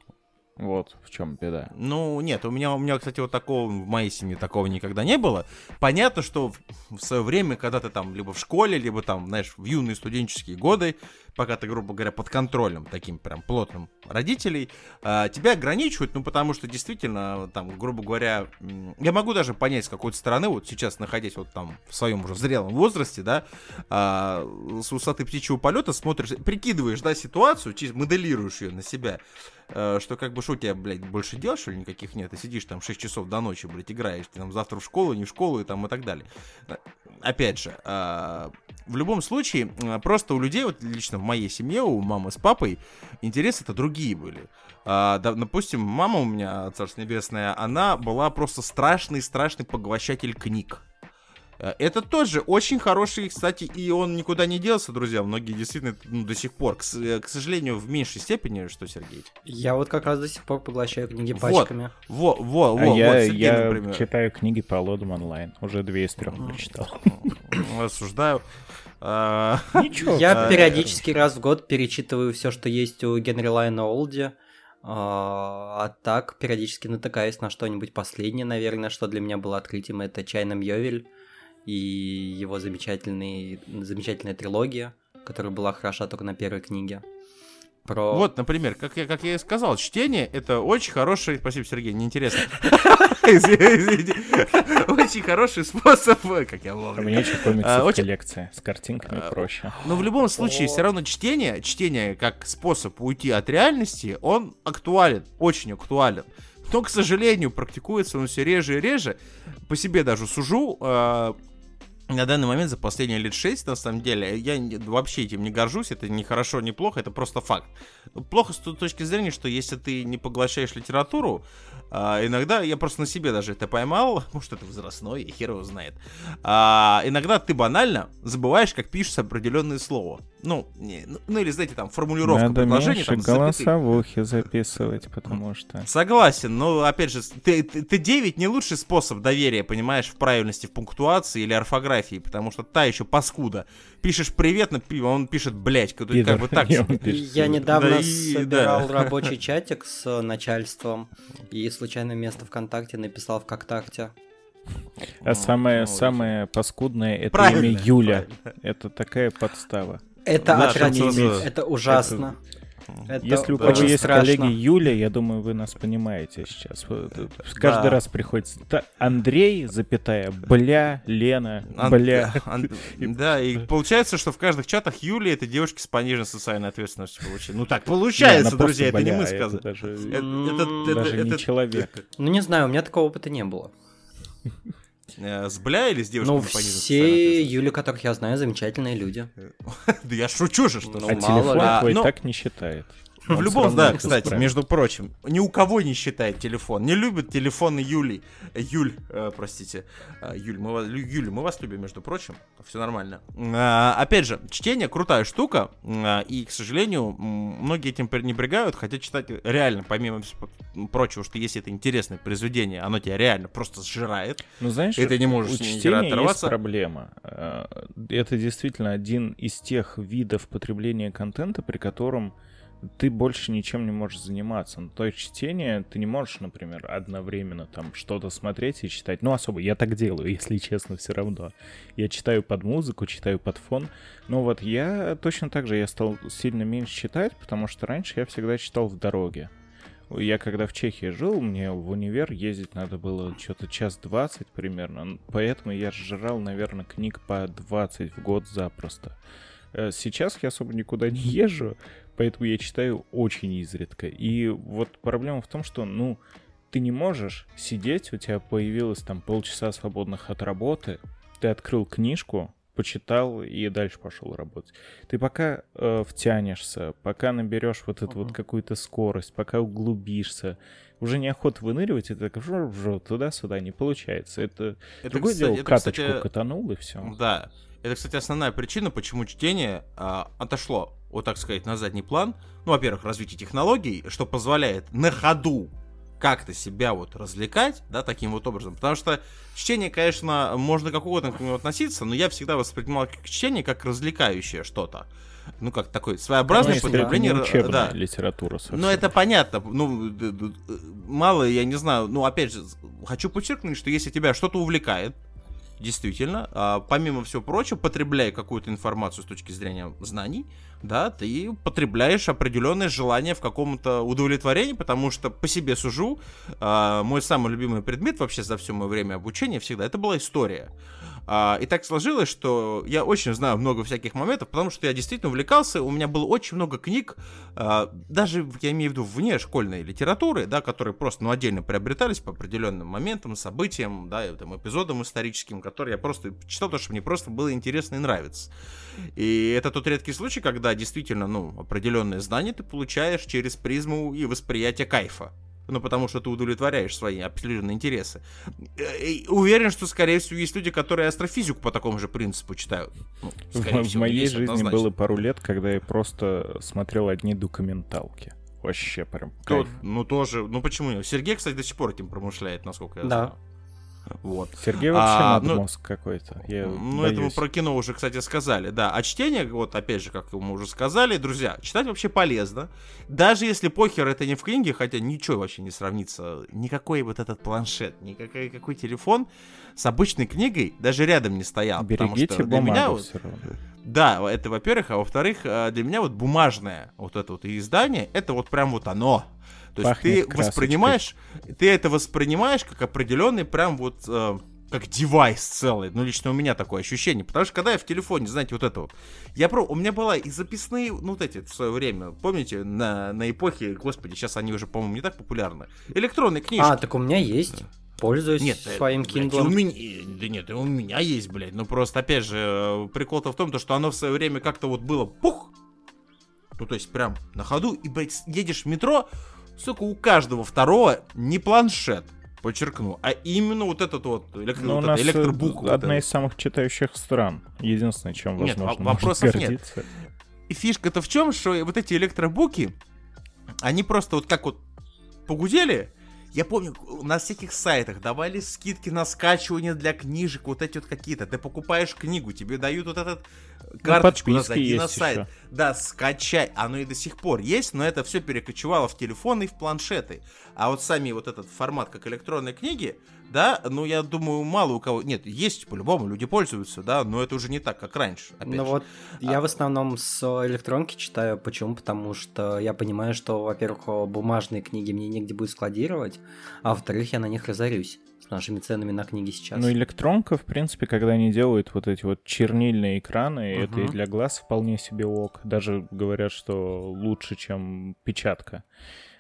Вот в чем беда. Ну, нет, у меня, у меня, кстати, вот такого в моей семье такого никогда не было. Понятно, что в, в свое время, когда ты там либо в школе, либо там, знаешь, в юные студенческие годы, пока ты, грубо говоря, под контролем таким прям плотным родителей, а, тебя ограничивают, ну, потому что действительно, там, грубо говоря, я могу даже понять с какой-то стороны, вот сейчас, находясь вот там в своем уже зрелом возрасте, да, а, с высоты птичьего полета смотришь, прикидываешь, да, ситуацию, моделируешь ее на себя, э, что как бы что у тебя, блядь, больше дел, что ли, никаких нет, ты сидишь там 6 часов до ночи, блядь, играешь, ты там завтра в школу, не в школу и там и так далее. Э, Опять же, а, в любом случае, а, просто у людей, вот лично в моей семье, у мамы с папой, интересы-то другие были. А, да, допустим, мама у меня, Царство Небесное, она была просто страшный-страшный поглощатель книг. Э, Это тоже очень хороший, кстати, и он никуда не делся, друзья. Многие действительно ну, до сих пор, к, э, к сожалению, в меньшей степени, что, Сергей? Я вот как раз до сих пор поглощаю книги Вот. пачками. Во, во, во, а вот, я, Сергей, я например. читаю книги по лодам онлайн. Уже две из трех прочитал. Осуждаю. А, Ничего. Я а, периодически раз в год перечитываю все, что есть у Генри Лайна Олди. А а так, периодически натыкаюсь на что-нибудь последнее, наверное, что для меня было открытием. Это Чайна Мьёвель и его замечательный, замечательная трилогия, которая была хороша только на первой книге. Про... Вот, например, как я, как я и сказал, чтение это очень хороший... Спасибо, Сергей, неинтересно. Очень хороший способ... Как я У ловлю. меня еще А, комиксов очень- коллекция. С картинками А, проще. Но в любом случае, все равно чтение, чтение как способ уйти от реальности, он актуален, очень актуален. Но, к сожалению, практикуется он все реже и реже. По себе даже сужу. на данный момент за последние лет 6, на самом деле, я вообще этим не горжусь, это не хорошо, не плохо, это просто факт. Плохо с той точки зрения, что если ты не поглощаешь литературу, а, иногда, я просто на себе даже это поймал, может это возрастной, и хер его знает. А, иногда ты банально забываешь, как пишется определенное слово. Ну, не- ну, ну или, знаете, там, формулировка Надо предложения. меньше там, голосовухи записывать, потому что... Согласен, но опять же, ты, ты, ты 9 не лучший способ доверия, понимаешь, в правильности в пунктуации или орфографии, потому что та еще паскуда. Пишешь привет, он пишет блять, как, как бы так себе. пишет Я недавно Да и- собирал да. рабочий чатик с начальством и случайно место ВКонтакте написал в ВКонтакте. А самое, ну, самое паскудное это Правильно, имя Юля. правильно. Это такая подстава. Это Да, отвратительно, это ужасно. Это Если у да. кого очень есть страшно. коллеги Юля, я думаю, вы нас понимаете сейчас. Э, Каждый Да. раз приходится Андрей, запятая, бля, Лена, Ан- бля. Ан- Да, и получается, что в каждых чатах Юли это девушки с пониженной социальной ответственностью получили. Ну так Не, получается, просто друзья, это не бля, мы это сказали. даже- Это- это- даже не это- человек. Ну не знаю, у меня такого опыта не было. Э, С бля или с девушками Ну, все Юли, которых я знаю, замечательные люди. Да я шучу же, что Ну, А мало телефон ли. А, твой ну- так не считает. В Он любом, да, кстати, исправит. между прочим, ни у кого не считает телефон. Не любят телефоны Юли. Э, Юль, э, простите. Э, Юль, мы вас, Юля, мы вас любим, между прочим. Все нормально. А, опять же, чтение крутая штука. и, к сожалению, многие этим пренебрегают. Хотя читать реально, помимо всего прочего, что если это интересное произведение, оно тебя реально просто сжирает. Ну, знаешь, И ты не можешь у чтения есть оторваться. проблема. Э, Это действительно один из тех видов потребления контента, при котором ты больше ничем не можешь заниматься. Ну, то есть чтение ты не можешь, например, одновременно там что-то смотреть и читать. Ну, особо я так делаю, если честно, все равно. Я читаю под музыку, читаю под фон. Но вот я точно так же, я стал сильно меньше читать, потому что раньше я всегда читал в дороге. Я когда в Чехии жил, мне в универ ездить надо было что-то час двадцать примерно, поэтому я сжирал, наверное, книг по 20 в год запросто. Э, Сейчас я особо никуда не езжу, поэтому я читаю очень изредка. И вот проблема в том, что, ну, ты не можешь сидеть, у тебя появилось там полчаса свободных от работы, ты открыл книжку, почитал и дальше пошел работать. Ты пока э, втянешься, пока наберешь вот эту вот какую-то скорость, пока углубишься, уже неохота выныривать, ты так жу-жу, туда-сюда не получается. Это, Это, другое кстати- дело, это, каточку кстати, катанул и все. Да. Это, кстати, основная причина, почему чтение а, отошло, вот так сказать, на задний план. Ну, во-первых, развитие технологий, что позволяет на ходу как-то себя вот развлекать, да, таким вот образом. Потому что чтение, конечно, можно как угодно к нему относиться, но я всегда воспринимал чтение как развлекающее что-то. Ну, как такое своеобразное Конечно, потребление. не р- учебная да. литература совсем. Ну, это понятно. Ну, мало, я не знаю. Ну, опять же, хочу подчеркнуть, что если тебя что-то увлекает, действительно, а, помимо всего прочего, потребляя какую-то информацию с точки зрения знаний, да, ты потребляешь определенное желание в каком-то удовлетворении, потому что по себе сужу, а, мой самый любимый предмет вообще за все мое время обучения всегда, это была история. А, и так сложилось, что я очень знаю много всяких моментов, потому что я действительно увлекался, у меня было очень много книг, а, даже, я имею в виду, вне школьной литературы, да, которые просто, ну, отдельно приобретались по определенным моментам, событиям, да, и, там, эпизодам историческим, которые я просто читал, потому что мне просто было интересно и нравится. И это тот редкий случай, когда действительно, ну, определенные знания ты получаешь через призму и восприятие кайфа. Ну, потому что ты удовлетворяешь свои определенные интересы. Э, и уверен, что, скорее всего, есть люди, которые астрофизику по такому же принципу читают. Ну, В, скорее в всего, моей есть жизни однозначно. было пару лет, когда я просто смотрел одни документалки. Вообще прям То- кайф. ну, тоже, ну почему нет? Сергей, кстати, до сих пор этим промышляет, насколько я Да. знаю. Вот. Сергей вообще А, ну- мозг какой-то. Я Ну, это мы боюсь. про кино уже, кстати, сказали. Да, а чтение, вот опять же, как мы уже сказали, друзья, читать вообще полезно. Даже если похер это не в книге, хотя ничего вообще не сравнится. Никакой вот этот планшет, никакой какой телефон с обычной книгой даже рядом не стоял. потому Берегите что для меня вот-. Да, это во-первых, а во-вторых, э, для меня вот бумажное вот это вот издание, это вот прям вот оно. То есть Пахнет ты красочкой. воспринимаешь, ты это воспринимаешь как определенный прям вот э, как девайс целый. Ну, лично у меня такое ощущение. Потому что когда я в телефоне, знаете, вот это вот. Я про... У меня была и записные, ну, вот эти в свое время, помните, на, на эпохе, господи, сейчас они уже, по-моему, не так популярны. Электронные книжки. А, так у меня есть. Пользуюсь Нет, э, своим блядь, и у Kindle. меня, э, да нет, у меня есть, блядь. Ну просто, опять же, э, прикол-то в том, то, что оно в свое время как-то вот было пух. Ну, то есть, прям на ходу, и, блядь, едешь в метро, сука, у каждого второго не планшет, подчеркну, а именно вот этот вот, электро- Но у вот нас это, э, электробук. вот одна это. из самых читающих стран. Единственное, чем Нет, возможно во- вопросов можно нет. гордиться. И фишка-то в чем, что вот эти электробуки, они просто вот как вот погудели. Я помню, на всяких сайтах давали скидки на скачивание для книжек, вот эти вот какие-то. Ты покупаешь книгу, тебе дают вот этот карточку, да, подписки зайди на сайт. ещё. Да, скачай. Оно и до сих пор есть, но это все перекочевало в телефоны и в планшеты. А вот сами вот этот формат, как электронной книги, да, ну, я думаю, мало у кого... Нет, есть по-любому, люди пользуются, да, но это уже не так, как раньше. опять Ну же. вот я А- в основном с электронки читаю. Почему? Потому что я понимаю, что, во-первых, бумажные книги мне негде будет складировать, а во-вторых, я на них разорюсь с нашими ценами на книги сейчас. Ну, электронка, в принципе, когда они делают вот эти вот чернильные экраны, это и для глаз вполне себе ок. Даже говорят, что лучше, чем печатка.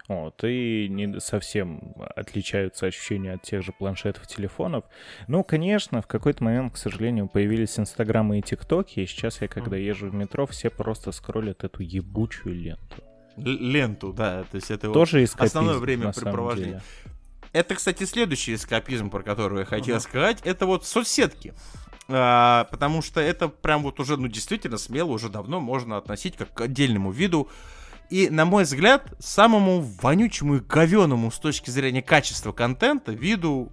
Вот, и не совсем отличаются ощущения от тех же планшетов, телефонов. Ну, конечно, в какой-то момент, к сожалению, появились Инстаграмы и ТикТоки, и сейчас я, когда езжу в метро, все просто скроллят эту ебучую ленту. Л- ленту, да, то есть это вот Тоже эскапизм, основное на самом времяпрепровождение. деле. Это, кстати, следующий эскапизм, про который я хотел сказать, это вот соцсетки. А, потому что это прям вот уже, ну, действительно смело, уже давно можно относить как к отдельному виду. И, на мой взгляд, самому вонючему и говеному с точки зрения качества контента виду,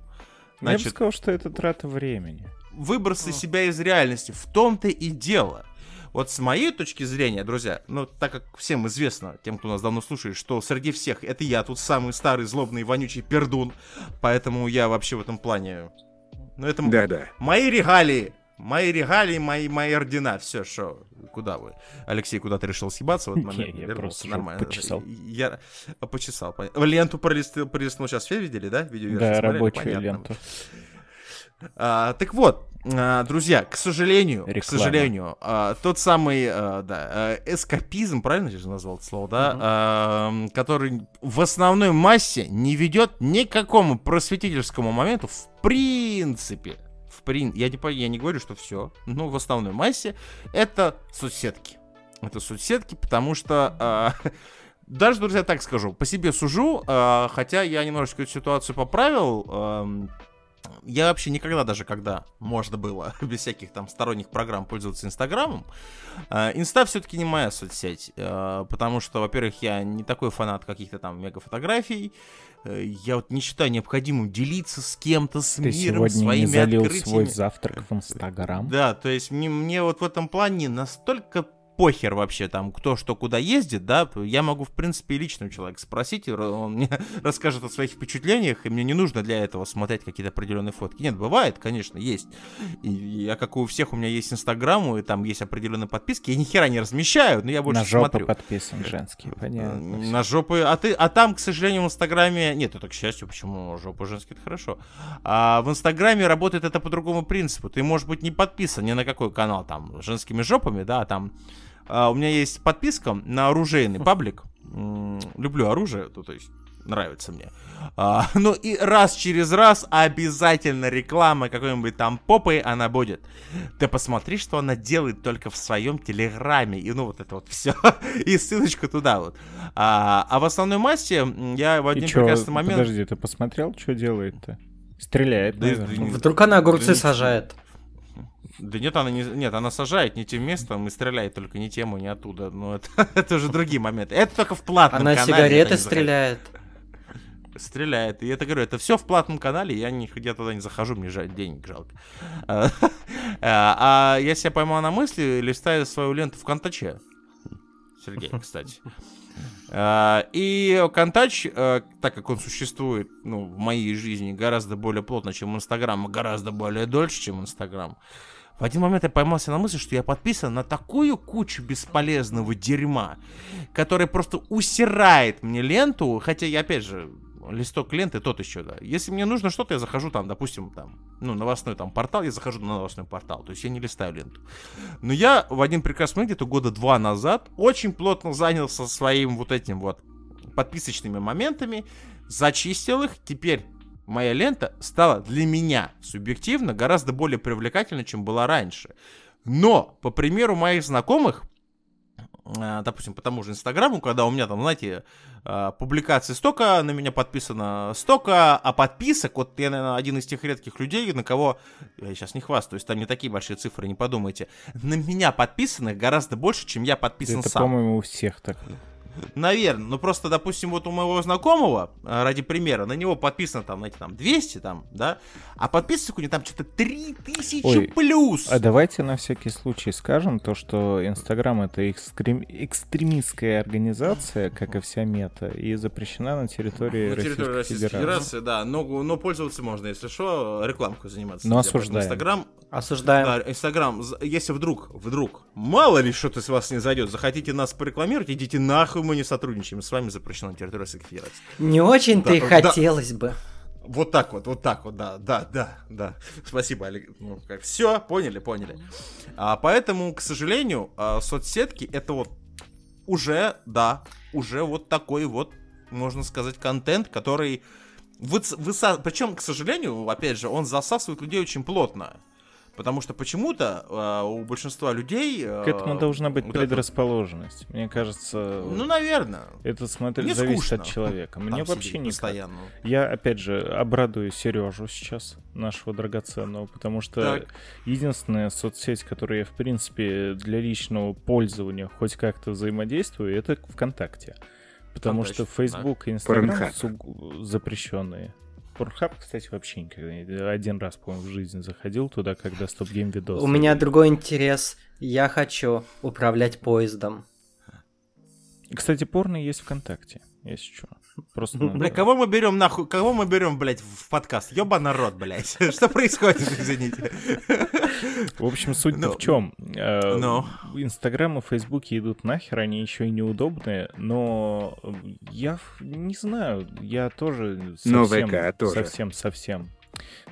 Я бы значит, сказал, что это трата времени. выбросы себя из реальности. В том-то и дело. Вот с моей точки зрения, друзья, ну, так как всем известно, тем, кто нас давно слушает, что среди всех это я тут самый старый, злобный, вонючий пердун, поэтому я вообще в этом плане... Ну, это м- Да-да. мои регалии, мои регалии, мои, мои ордена, все, что, куда вы? Алексей куда-то решил съебаться в этот Не, момент? я Вернулся, просто нормально. почесал. Я почесал, понятно. Ленту пролистнул, пролистнул, сейчас все видели, да? Видеоверсию Да, смотрели? рабочую Понятно. ленту. А, так вот, друзья, к сожалению, к Реклама. сожалению, а, тот самый, а, да, а, эскапизм, правильно я же назвал это слово, да, а, м, который в основной массе не ведет ни к какому просветительскому моменту в принципе. В прин... я, не, я не говорю, что все, но в основной массе это соцсетки. Это соцсетки, потому что а, даже, друзья, так скажу, по себе сужу, а, хотя я немножечко эту ситуацию поправил. Я вообще никогда, даже когда можно было без всяких там сторонних программ пользоваться Инстаграмом, а, Инста все-таки не моя соцсеть, а, потому что, во-первых, я не такой фанат каких-то там мегафотографий, э, я вот не считаю необходимым делиться с кем-то, с Ты миром, сегодня не своими залил открытиями. свой завтрак в Инстаграм? Да, то есть мне, мне вот в этом плане настолько похер вообще там, кто что куда ездит, да, я могу, в принципе, и личного человека спросить, он мне расскажет о своих впечатлениях, и мне не нужно для этого смотреть какие-то определенные фотки. Нет, бывает, конечно, есть. И я, как и у всех, у меня есть Инстаграм, и там есть определенные подписки, я ни хера не размещаю, но я больше На жопу смотрю. подписан женский, понятно. всё. На жопы, а ты, а там, к сожалению, в Инстаграме, нет, это к счастью, почему жопа женский, это хорошо. А в Инстаграме работает это по другому принципу. Ты, может быть, не подписан ни на какой канал там женскими жопами, да, там а, у меня есть подписка на оружейный паблик. М, Люблю оружие, то, то есть нравится мне. А, ну и раз через раз обязательно реклама какой-нибудь там попы она будет. Ты посмотри, что она делает только в своем телеграме. И ну вот это вот все. и ссылочка туда вот. А, а в основной массе я в И один чё, прекрасный момент... подожди, ты посмотрел, что делает-то? Стреляет, Да да Вдруг она огурцы Да сажает. Да нет, она не, нет, она сажает не тем местом и стреляет только не тему, не оттуда. Ну, это, это уже другие моменты. Это только в платном Она канале. это сигареты не стреляет. Стреляет. И это говорю, это все в платном канале, я нигде туда не захожу, мне жаль, денег жалко. А а я себя поймал на мысли, листаю свою ленту в Контаче. Сергей, кстати. А, И Контач, э, так как он существует ну, в моей жизни гораздо более плотно, чем Инстаграм, и гораздо более дольше, чем Инстаграм, в один момент я поймался на мысли, что я подписан на такую кучу бесполезного дерьма, который просто усирает мне ленту, хотя я, опять же, листок ленты тот еще, да. Если мне нужно что-то, я захожу там, допустим, там, ну, новостной там портал, я захожу на новостной портал, то есть я не листаю ленту. Но я в один прекрасный момент, где-то года два назад, очень плотно занялся своим вот этим вот подписочными моментами, зачистил их, теперь моя лента стала для меня субъективно гораздо более привлекательной, чем была раньше. Но, по примеру моих знакомых, а, допустим, по тому же Инстаграму, когда у меня там, знаете, публикаций столько, на меня подписано столько, а подписок, вот я, наверное, один из тех редких людей, на кого, я сейчас не хвастаюсь, там не такие большие цифры, не подумайте, на меня подписанных гораздо больше, чем я подписан Это, сам. по-моему, у всех так. Наверное. Ну просто, допустим, вот у моего знакомого, а, ради примера, на него подписано там, знаете, там 200 там, да, а подписок у него там что-то 3000 Ой, плюс. А давайте на всякий случай скажем то, что Инстаграм это экстрем- экстремистская организация, как и вся мета, и запрещена на территории, На Российской, территории Российской Федерации. Федерации, да, но, но пользоваться можно, если что, рекламкой заниматься. Но осуждаем. Инстаграм, Осуждаем. да, Инстаграм, если вдруг, вдруг, мало ли что-то с вас не зайдет, захотите нас порекламировать, идите нахуй, мы не сотрудничаем, с вами запрещено на территории Российской Федерации. Не очень-то и Да, да. хотелось бы. Вот так вот, вот так вот, да, да, да, да. Спасибо, Олег. Ну, как, все, поняли, поняли. А, поэтому, к сожалению, а, соцсетки это вот уже, да, уже вот такой вот, можно сказать, контент, который выц- выса... Причем, к сожалению, опять же, он засасывает людей очень плотно. Потому что почему-то а, у большинства людей... К этому должна быть предрасположенность. Мне кажется, Ну, наверное. это смотри, мне зависит скучно от человека. Мне Там вообще сидеть не постоянно. Я, опять же, обрадую Сережу сейчас, нашего драгоценного, потому что Так. единственная соцсеть, которую я, в принципе, для личного пользования хоть как-то взаимодействую, это ВКонтакте. Потому ВКонтаче, что Facebook и Instagram суг- запрещенные. Порнхаб, кстати, вообще никогда. Один раз, по-моему, в жизни заходил туда, когда стоп-гейм видос. У меня другой интерес. Я хочу управлять поездом. Кстати, порно есть ВКонтакте, если что. Просто Бля, надо- кого мы берем нахуй, кого мы берем, блядь, в подкаст? Ёба народ, блядь. Что происходит, извините? В общем, суть-то Ну, в чем? ну. Инстаграм и Фейсбуки идут нахер, они еще и неудобные, но я ф- не знаю, я тоже Но совсем, ВК тоже. совсем, совсем,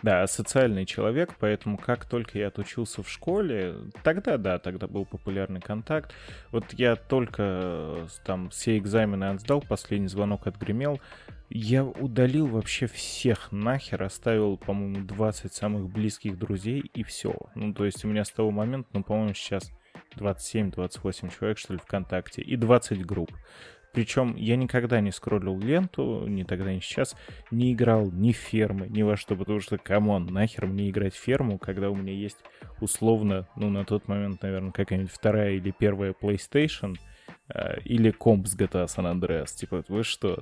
да, социальный человек, поэтому как только я отучился в школе, тогда, да, тогда был популярный контакт. Вот я только э, там все экзамены отсдал, последний звонок отгремел, я удалил вообще всех нахер, оставил, по-моему, 20 самых близких друзей и все. Ну, то есть у меня с того момента, ну, по-моему, сейчас 27-28 человек, что ли, ВКонтакте, и 20 групп. Причем я никогда не скроллил ленту, ни тогда, ни сейчас, не играл ни фермы, ни во что, потому что, come on, нахер мне играть ферму, когда у меня есть условно, ну, на тот момент, наверное, какая-нибудь вторая или первая PlayStation, а, или комп с GTA San Andreas. Типа, вы что,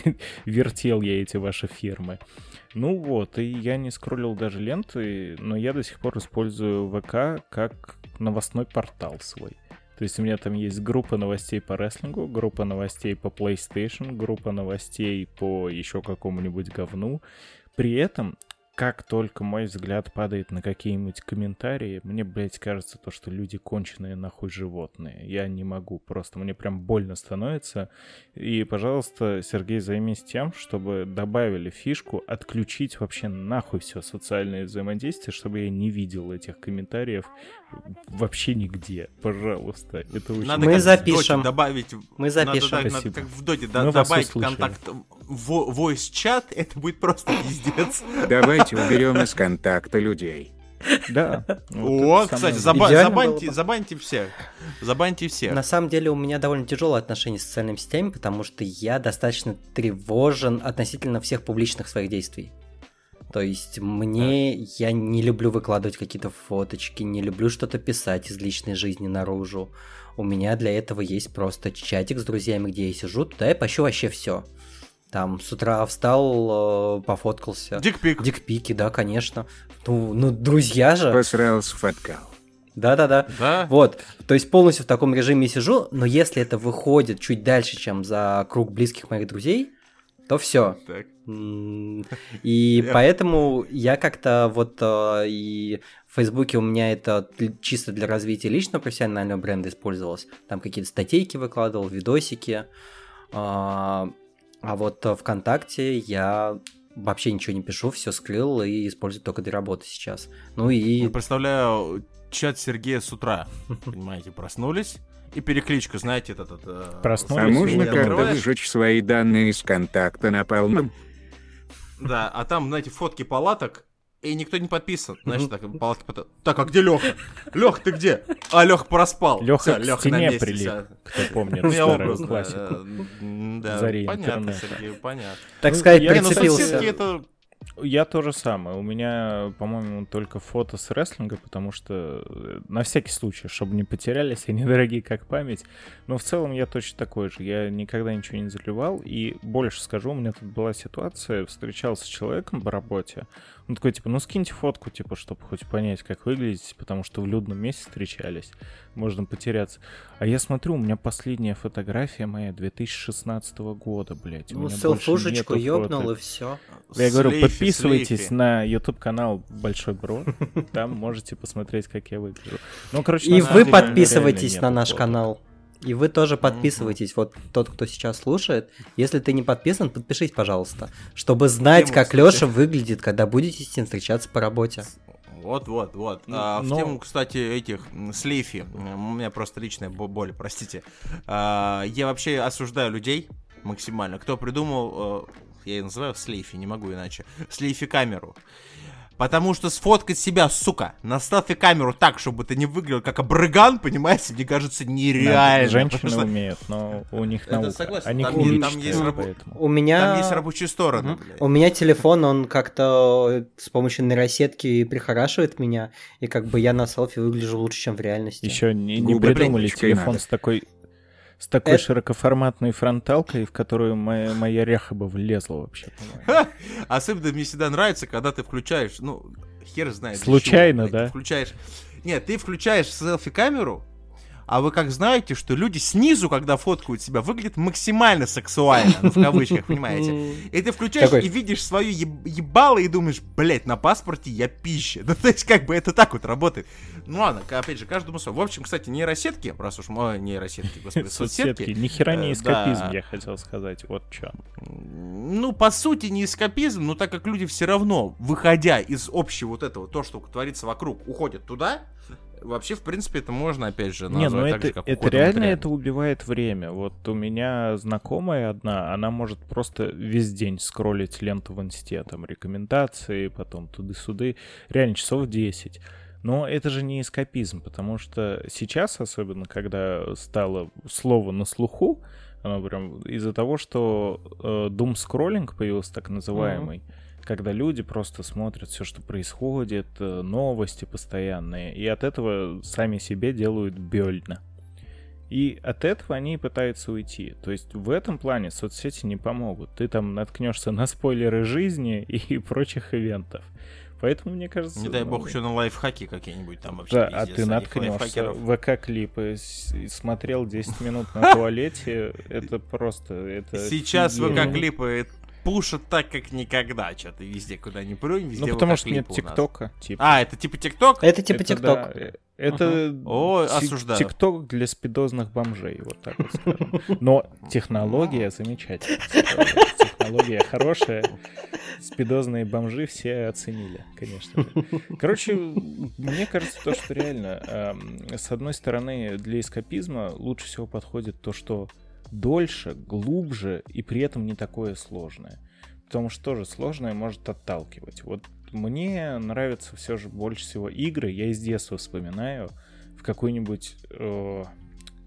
вертел я эти ваши фермы. Ну вот, и я не скроллил даже ленты, но я до сих пор использую ВК как новостной портал свой. То есть у меня там есть группа новостей по рестлингу, группа новостей по PlayStation, группа новостей по еще какому-нибудь говну. При этом, как только мой взгляд падает на какие-нибудь комментарии, мне, блядь, кажется то, что люди конченые нахуй животные. Я не могу, просто мне прям больно становится. И, пожалуйста, Сергей, займись тем, чтобы добавили фишку отключить вообще нахуй все социальное взаимодействие, чтобы я не видел этих комментариев вообще нигде. Пожалуйста. Это очень... Надо Мы запишем. Добавить... Мы Надо, запишем. надо Спасибо. как в доте да, добавить контакт в voice-чат, это будет просто пиздец. Давайте уберем из контакта людей. Да. Вот О, кстати, заба- забаньте, бы. забаньте всех. Забаньте всех. На самом деле у меня довольно тяжелое отношение с социальными сетями, потому что я достаточно тревожен относительно всех публичных своих действий. То есть мне я не люблю выкладывать какие-то фоточки, не люблю что-то писать из личной жизни наружу. У меня для этого есть просто чатик с друзьями, где я сижу, туда я пощу вообще все. Там с утра встал, э, пофоткался. Дикпик. Дикпики, да, конечно. Ну, ну, друзья же. Посрался, фоткал. Да-да-да. Да? Вот, то есть полностью в таком режиме сижу, но если это выходит чуть дальше, чем за круг близких моих друзей, то все. Так. И поэтому я как-то вот э, и в Фейсбуке у меня это чисто для развития личного профессионального бренда использовалось. Там какие-то статейки выкладывал, видосики. А вот э, ВКонтакте я вообще ничего не пишу, все скрыл и использую только для работы сейчас. Ну и Я представляю чат Сергея с утра. Понимаете, проснулись. И перекличка, знаете, этот... этот, э, Проснулись, А можно как-то выжечь свои данные из контакта напалмом? Да, а там, знаете, фотки палаток, и никто не подписан. Знаешь, так, палатки потом... Так, а где Леха? Лех, ты где? А, Лех проспал. Леха к Лёха на стене месте, прилип, кто помнит Ну, старую классику. э, Да, понятно. Сергей, понятно. так Ну, сказать, я- Не, ну прицепился. Я то же самое. У меня, по-моему, только фото с рестлинга, потому что э, на всякий случай, чтобы не потерялись, они дорогие как память. Но в целом я точно такой же. Я никогда ничего не заливал. И больше скажу, у меня тут была ситуация, встречался с человеком по работе. Он такой, типа, ну скиньте фотку, типа, чтобы хоть понять, как выглядите, потому что в людном месте встречались. Можно потеряться. А я смотрю, у меня последняя фотография моя 2016 года, блядь. Ну, селфушечку ёбнул и все. Я говорю, подписывайтесь на YouTube канал Большой Бро. Там можете посмотреть, как я выгляжу. Ну, короче, И вы подписывайтесь на наш канал. И вы тоже подписывайтесь. Вот тот, кто сейчас слушает. Если ты не подписан, подпишись, пожалуйста. Чтобы знать, как. Леша выглядит, когда будете с ним встречаться по работе. Вот, вот, вот. Ну, А, в но- тему, кстати, этих слейфи. У меня просто личная бо- боль, простите. А, я вообще осуждаю людей максимально. Кто придумал, э, я ее называю слейфи, не могу иначе, слейфи камеру. Потому что сфоткать себя, сука, на селфи камеру так, чтобы ты не выглядел как обрыган, понимаете, мне кажется, Да, нереально. Женщины Потому что умеют, но у них Это наука. согласен, Они там- книги там есть поэтому. У меня... Там есть рабочие стороны, блядь. У меня телефон, он как-то с помощью нейросетки прихорашивает меня, и как бы я на селфи выгляжу лучше, чем в реальности. Еще не, не придумали телефон с такой с такой Это- широкоформатной фронталкой, в которую моя, моя ряха бы влезла вообще. Особенно мне всегда нравится, когда ты включаешь, ну, хер знает. Случайно, да? Включаешь. Нет, ты включаешь селфи-камеру, а вы как знаете, что люди снизу, когда фоткают себя, выглядят максимально сексуально, ну, в кавычках, понимаете? И ты включаешь Такой. и видишь свое еб- ебало и думаешь, блять, на паспорте я пища. Ну, то есть, как бы это так вот работает. Ну ладно, опять же, каждому свое. В общем, кстати, нейросетки, раз уж мы нейросетки, господи, Соцсетки. Ни хера не Э, эскапизм, да. я хотел сказать. Вот что. Ну, по сути, не эскапизм, но так как люди все равно, выходя из общего вот этого, то, что творится вокруг, уходят туда, вообще, в принципе, это можно, опять же, Не, ну назвать так это, же, как это реально это убивает время. Вот у меня знакомая одна, она может просто весь день скроллить ленту в инсте, там рекомендации, потом туды-суды, реально часов 10. Но это же не эскапизм, потому что сейчас, особенно когда стало слово на слуху, оно прям из-за того, что э, doom скроллинг появился так называемый, когда люди просто смотрят все, что происходит, э, новости постоянные, и от этого сами себе делают больно. И от этого они пытаются уйти. То есть в этом плане соцсети не помогут. Ты там наткнешься на спойлеры жизни и прочих ивентов. Поэтому, мне кажется... Не дай ну, бог еще на лайфхаки какие-нибудь там вообще. Да, а ты наткнешься. ВК-клипы, смотрел 10 минут на туалете, это просто... Это Сейчас. ВК-клипы пушат так, как никогда. Что-то везде, куда ни плюнь, везде Ну, потому что нет. ТикТока. Типа. А, это типа ТикТок? Это типа Это ТикТок. да, э, Это О, осуждаю. ТикТок для спидозных бомжей, вот так вот скажем. Но технология замечательная. Технология хорошая. Спидозные бомжи все оценили, конечно. же. Короче, мне кажется, то, что реально, эм, с одной стороны, для эскапизма лучше всего подходит то, что дольше, глубже и при этом не такое сложное. Потому что тоже сложное может отталкивать. Вот мне нравятся все же больше всего игры. Я из детства вспоминаю в какую-нибудь э,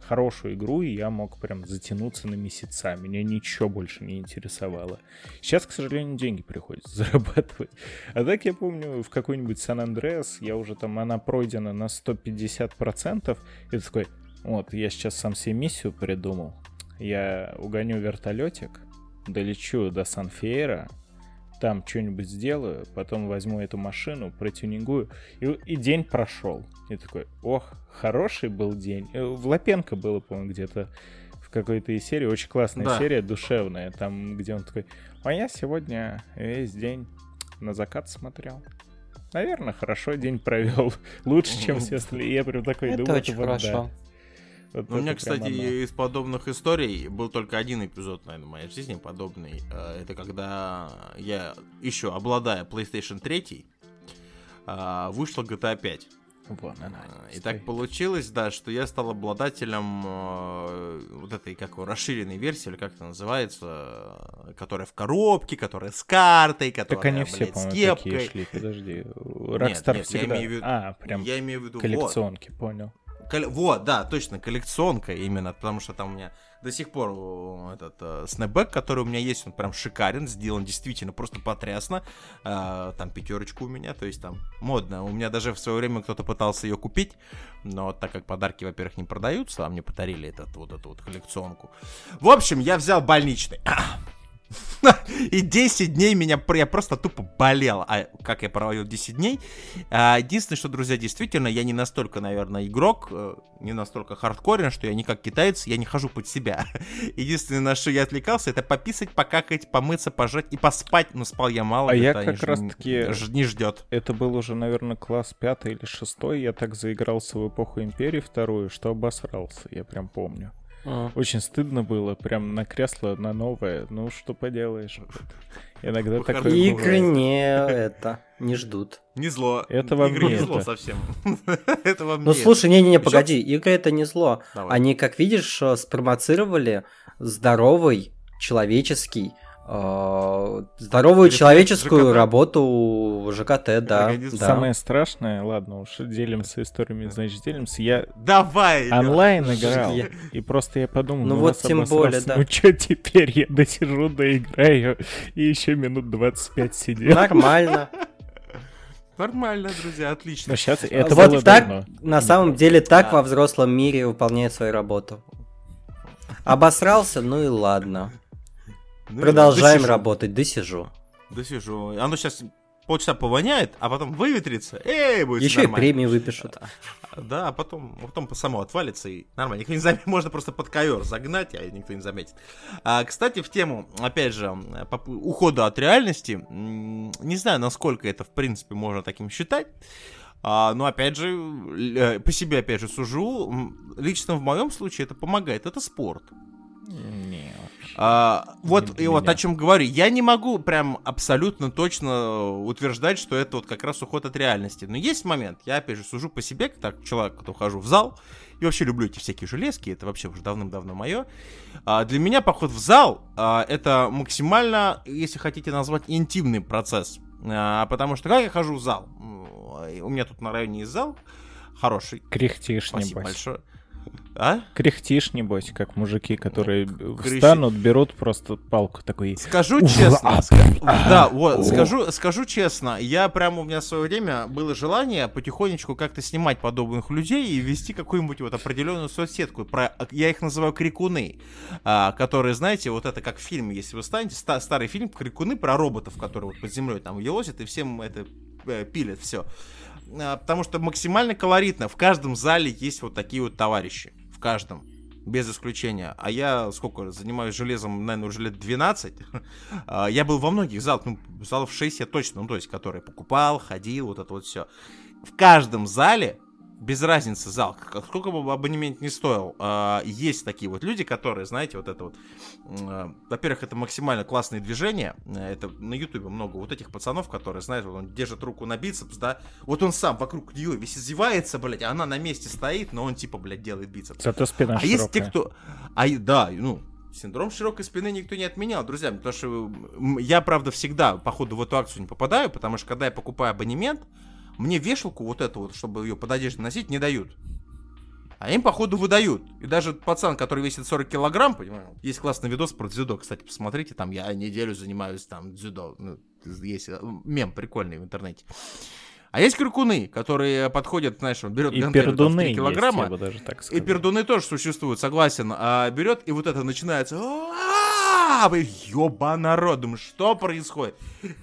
хорошую игру, и я мог прям затянуться на месяца. Меня ничего больше не интересовало. Сейчас, к сожалению, деньги приходится зарабатывать. А так я помню, в какой-нибудь Сан-Андреас я уже там, она пройдена на 150%. И такой, вот, я сейчас сам себе миссию придумал. Я угоню вертолетик, долечу до Сан-Фиера, там что-нибудь сделаю, потом возьму эту машину, протюнингую, и, и день прошел. И такой, ох, хороший был день. Э, В Лапенко было, по-моему, где-то в какой-то из серии, очень классная Да. серия, душевная, там, где он такой, а я сегодня весь день на закат смотрел. Наверное, хорошо день провел. Лучше, чем все остальные. Я прям такой Это думаю, очень вот да. Вот Ну, у меня, кстати, оно. из подобных историй был только один эпизод, наверное, в моей жизни подобный. Э, Это когда я еще, обладая PlayStation 3, а, вышла GTA 5. Вон она. А, И так получилось, да, что я стал обладателем э, вот этой, как расширенной версии, или как это называется, э, которая в коробке, которая с картой, которая, Так они все, блядь, с кепкой. такие шли. Подожди. Rockstar нет, я всегда... имею в виду- А, прям Я имею в виду, вот, коллекционки, понял. Колл- вот, да, точно, коллекционка именно, потому что там у меня до сих пор этот э, снэпбэк, который у меня есть, он прям шикарен, сделан действительно просто потрясно. Э, там пятерочка у меня, то есть там модно. У меня даже в свое время кто-то пытался ее купить, но так как подарки, во-первых, не продаются, а мне подарили этот, вот эту вот коллекционку. В общем, я взял больничный. И 10 дней меня, я просто тупо болел. А как я проводил 10 дней? А, единственное, что, друзья, действительно, я не настолько, наверное, игрок, э, не настолько хардкорен, что я не как китаец, я не хожу под себя. Единственное, на что я отвлекался, это пописать, покакать, помыться, пожать и поспать. Но спал я мало. А я как раз-таки- не ждет. Это был уже, наверное, класс пятый или шестой. Я так заигрался в эпоху Империи вторую, что обосрался, я прям помню. М. Очень стыдно было, прям на кресло, на новое. Ну, что поделаешь. Иногда такое. Игры не это, не ждут. Не зло. Это вам Игры не не зло это. совсем. Это вам Ну не слушай, не-не-не, погоди, игры это не зло. Давай. Они, как видишь, э, спровоцировали здоровый человеческий здоровую Рефлекс человеческую ЖКТ. работу ЖКТ, да. Организм. да. Самое страшное, ладно, уж делимся историями, значит, делимся. Я Давай! Онлайн играл, Я- и просто я подумал, Ну ну, вот тем более, да. Ну что теперь, я досижу, доиграю, и еще минут 25 сидел. Нормально. Нормально, друзья, отлично. Но сейчас это вот было так, давно. на самом деле, так Да. во взрослом мире выполняет свою работу. Обосрался, ну и ладно. Ну, Продолжаем досижу. работать, досижу. Досижу. Оно сейчас полчаса повоняет, а потом выветрится. Эй, будет Еще и нормально. премии выпишут. Да, а потом, а потом по само отвалится и нормально. Никто не заметит, можно просто под ковер загнать, а никто не заметит. А, кстати, в тему, опять же, ухода от реальности, не знаю, насколько это, в принципе, можно таким считать. А, но опять же, э, по себе опять же сужу. Лично в моем случае это помогает. Это спорт. Не, вообще. А, вот и вот о чем говорю. Я не могу прям абсолютно точно утверждать, что это вот как раз уход от реальности. Но есть момент. Я опять же сужу по себе, как человек, кто хожу в зал. И вообще люблю эти всякие железки. Это вообще уже давным-давно мое. А, для меня поход в зал а, это максимально, если хотите назвать, интимный процесс. А, потому что как я хожу в зал? У меня тут на районе есть зал хороший. Кряхтишь, Спасибо небось. большое. А? Кряхтишь, небось, как мужики, которые крыщи- встанут, берут просто палку такой. Скажу Ух, честно, а, а, да, вот, о. скажу, скажу честно, я прямо у меня в свое время было желание потихонечку как-то снимать подобных людей и вести какую-нибудь вот определенную соцсетку. Про, я их называю крикуны, а, которые, знаете, вот это как в фильме, если вы станете, ста- старый фильм крикуны про роботов, которые вот под землей там елозят и всем это э, пилят все. потому что максимально колоритно. В каждом зале есть вот такие вот товарищи. Каждом. Без исключения. А я сколько занимаюсь железом, наверное, уже лет 12. А, Я был во многих залах, ну, залов 6 я точно, ну, то есть, которые покупал, ходил, вот это вот все. В каждом зале, без разницы зал, сколько бы абонемент не стоил, а, есть такие вот люди, которые, знаете, вот это вот, а, во-первых, это максимально классные движения, э, это на ютубе много вот этих пацанов, которые, знаете, вот он держит руку на бицепс, да, вот он сам вокруг нее весь извивается, блядь, а она на месте стоит, но он типа, блядь, делает бицепс. Зато спина А есть те, широкая. кто... А, да, ну, синдром широкой спины никто не отменял, друзья, потому что я, правда, всегда, походу, в эту акцию не попадаю, потому что, когда я покупаю абонемент, мне вешалку вот эту вот, чтобы ее под одеждой носить, не дают. А им, походу, выдают. И даже пацан, который весит 40 килограмм, понимаю, есть классный видос про дзюдо, кстати, посмотрите, там я неделю занимаюсь там дзюдо. Ну, есть э, мем прикольный в интернете. А есть крикуны, которые подходят, знаешь, он берет И гантель вот там в пердуны 3 есть, килограмма, я бы даже так и сказал. пердуны тоже существуют, согласен. А, берет, и вот это начинается. Вы ёба народ, думаю, что происходит?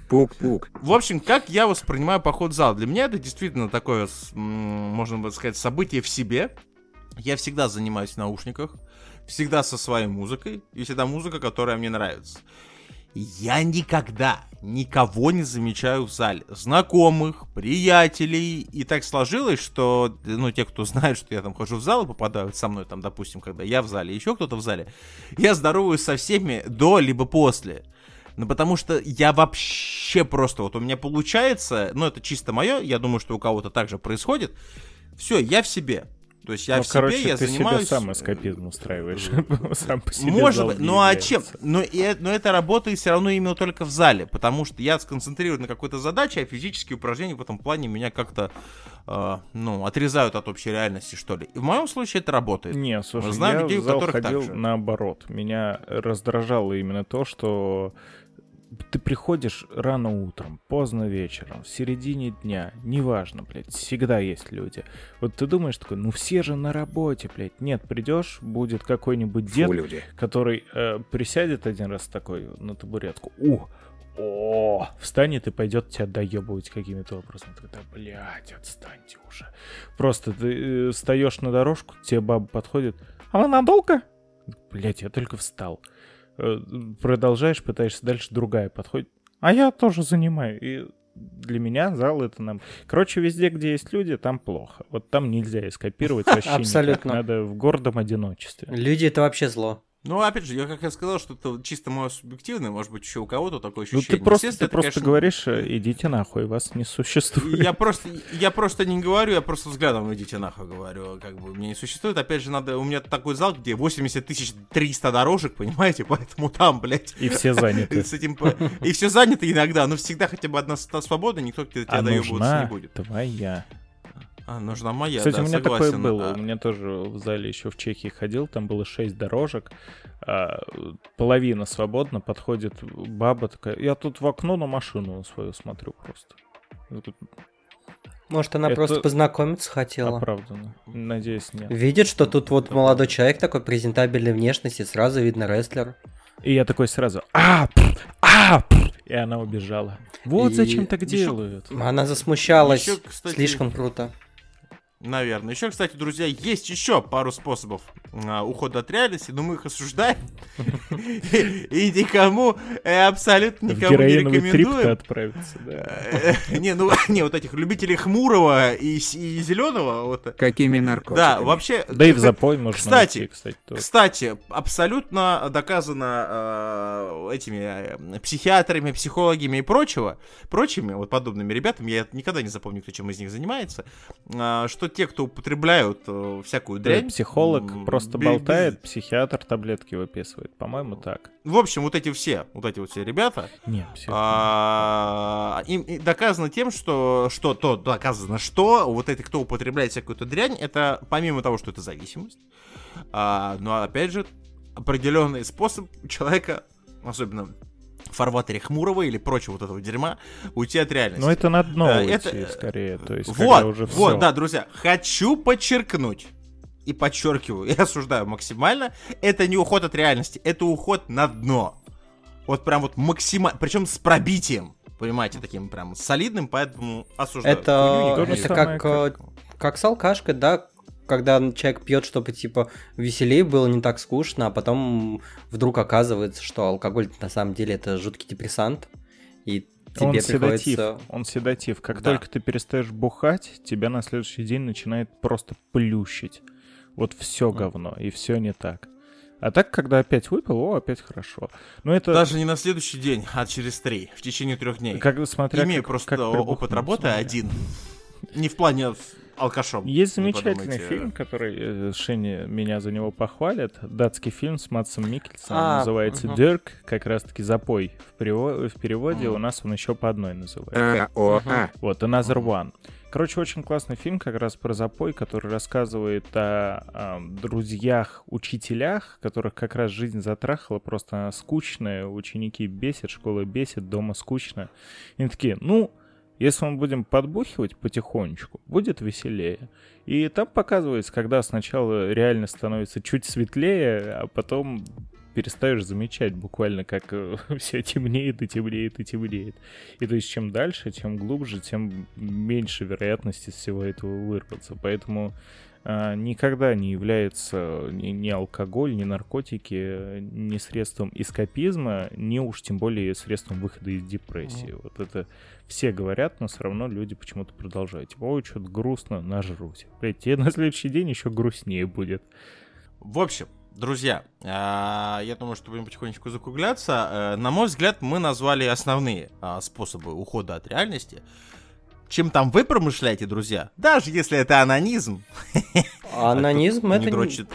Пук-пук. В общем, как я воспринимаю поход в зал? Для меня это действительно такое, можно сказать, событие в себе. Я всегда занимаюсь в наушниках, всегда со своей музыкой, и всегда музыка, которая мне нравится. Я никогда никого не замечаю в зале. Знакомых, приятелей. И так сложилось, что, ну, те, кто знает, что я там хожу в зал и попадают со мной, там, допустим, когда я в зале, еще кто-то в зале, я здороваюсь со всеми до либо после. Ну, потому что я вообще просто, вот у меня получается, ну, это чисто мое, я думаю, что у кого-то так же происходит. Все, я в себе. То есть я ну, в себе, короче, я ты занимаюсь... себе сам эскапизм устраиваешь. сам по себе Может быть, ну а чем? Но, и э- но это работает все равно именно только в зале, потому что я сконцентрирован на какой-то задаче, а физические упражнения в этом плане меня как-то, э, ну, отрезают от общей реальности, что ли. И в моем случае это работает. Не, слушай, знаем я людей, у в зал которых так ходил наоборот. Меня раздражало именно то, что ты приходишь рано утром, поздно вечером, в середине дня, неважно, блядь, всегда есть люди. Вот ты думаешь такой, ну все же на работе, блядь. Нет, придешь, будет какой-нибудь дед, Фу, люди. который э, присядет один раз такой на табуретку. У, о, встанет и пойдет тебя доебывать какими-то образом. Ты да, блядь, отстаньте уже. Просто ты э, встаешь на дорожку, тебе баба подходит. А вы надолго? Блядь, я только встал. Э, Продолжаешь, пытаешься дальше, другая подходит. А я тоже занимаю. И для меня зал это нам... Короче, везде, где есть люди, там плохо. Вот там нельзя скопировать вообще никак. Абсолютно. Надо в гордом одиночестве. Люди это вообще зло. Ну, опять же, я как я сказал, что это чисто мое субъективное, может быть, еще у кого-то такое Ну ощущение. ты просто, ты это, просто конечно, говоришь, э, идите нахуй, вас не существует. Я просто, я просто не говорю, я просто взглядом идите нахуй говорю, как бы мне не существует. Опять же, надо, у меня такой зал, где 80 тысяч 300 дорожек, понимаете, поэтому там, блядь, И все заняты. с этим, и все занято иногда, но всегда хотя бы одна свобода, никто к тебе А доебываться не будет. твоя. А, нужна моя, Кстати, да, у меня согласен. такое было. А, У меня тоже в зале еще в Чехии ходил, там было шесть дорожек. а, половина свободна, подходит баба такая. Я тут в окно на машину свою смотрю просто. Может, она Это просто познакомиться хотела. Оправданно. Надеюсь, нет. Видит, что тут вот молодой человек такой презентабельной внешности, сразу видно рестлер. И я такой сразу, а, пф, а, пф», и она убежала. Вот И зачем так еще- делают. Она засмущалась. Ещё, кстати, Слишком круто. Наверное. Еще, кстати, друзья, есть еще пару способов а, ухода от реальности, но мы их осуждаем. И никому, э, абсолютно никому не рекомендуем. отправиться, да. Э, Не, ну, не, вот этих любителей хмурого и, зеленого, вот. Какими наркотиками? Да, вообще. Да и в запой можно Кстати, кстати, абсолютно доказано э, этими психиатрами, психологами и прочего, прочими вот подобными ребятами, я никогда не запомню, кто чем из них занимается, что те, кто употребляют э, всякую Да, дрянь... Психолог м, просто бе- болтает, психиатр таблетки выписывает. По-моему, так. В общем, вот эти все, вот эти вот все ребята, Нет, а, им доказано тем, что, что то доказано, что вот эти, кто употребляет всякую-то дрянь, это помимо того, что это зависимость, а, но опять же определенный способ человека, особенно фарватере хмурого или прочего вот этого дерьма, уйти от реальности. Ну, это на дно Да, уйти, это- скорее. То есть, вот, уже вот, всё. да, друзья, хочу подчеркнуть и подчеркиваю, и осуждаю максимально, это не уход от реальности, это уход на дно. Вот прям вот максимально, причем с пробитием, понимаете, таким прям солидным, поэтому осуждаю. Это, же это самое, как, э, как с алкашкой, да, когда человек пьет, чтобы типа веселее было, не так скучно, а потом вдруг оказывается, что алкоголь на самом деле это жуткий депрессант, и Он тебе седатив, приходится... он седатив. Как Да. только ты перестаешь бухать, тебя на следующий день начинает просто плющить. Вот все говно, и все не так. А так, когда опять выпил, о, опять хорошо. Но это Даже не на следующий день, а через три, в течение трех дней. как смотря Имею как- просто как опыт работы смотря. один. Не в плане алкашом. Есть замечательный подумайте. фильм, который э, Шенни меня за него похвалит. Датский фильм с Матсом Микельсоном. А, называется мгм. Дерк, как раз-таки запой. В, перево- в переводе Мгм. у нас он еще по одной называется. А. Вот, Another One. Короче, очень классный фильм как раз про запой, который рассказывает о, о друзьях, учителях, которых как раз жизнь затрахала, просто она скучная, ученики бесит, школа бесит, дома скучно. И они такие, ну, если мы будем подбухивать потихонечку, будет веселее. И там показывается, когда сначала реально становится чуть светлее, а потом перестаешь замечать буквально, как все темнеет и темнеет и темнеет. И то есть чем дальше, чем глубже, тем меньше вероятности всего этого вырваться. Поэтому никогда не является ни, ни алкоголь, ни наркотики, ни средством эскапизма, ни уж тем более средством выхода из депрессии. Вот это все говорят, но все равно люди почему-то продолжают. Типа, ой, что-то грустно, нажрусь. Блять, тебе на следующий день еще грустнее будет. В общем, друзья, а, я думаю, что будем потихонечку закругляться. Э, На мой взгляд, мы назвали основные способы ухода от реальности. Чем там вы промышляете, друзья, даже если это анонизм, А анонизм тот, кто это... не дрочит.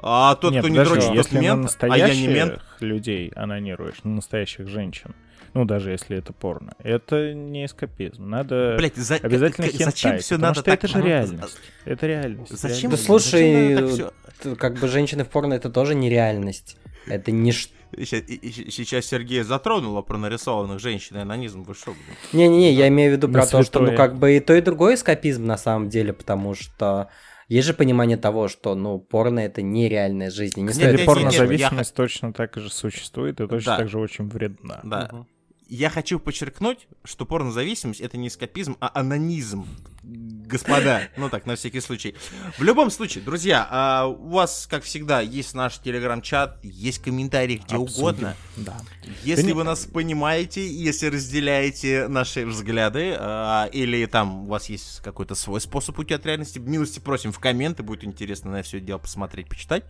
А тот, Нет, кто не дрочит, тот если на мент, а я не мент. людей анонируешь, на настоящих женщин, ну, даже если это порно, это не эскапизм. Надо Блять, за- обязательно к- хентай, зачем все потому надо что так? это же реальность. Это реальность. Зачем? Да реальность. слушай, зачем как бы женщины в порно это тоже нереальность. Это не и- Сейчас Сергей затронула про нарисованных женщин и анонизм. Вы что, блин? Не-не-не, я имею в виду про то, что ну как бы и то, и другое эскапизм на самом деле, потому что есть же понимание того, что ну порно это нереальная жизнь. Не Нет, стоит нет, Кстати, пор- порно нет, нет, порнозависимость точно так же существует и точно Да. так же очень вредна. Да. Мгм. Я хочу подчеркнуть, что порнозависимость это не эскапизм, а анонизм. Господа, ну так, на всякий случай. В любом случае, друзья, а, у вас, как всегда, есть наш телеграм-чат, есть комментарии где Обсудим. угодно. Да. Если вы нас понимаете, если разделяете наши взгляды, а, или там у вас есть какой-то свой способ уйти от реальности, милости просим в комменты, будет интересно на все это дело посмотреть, почитать.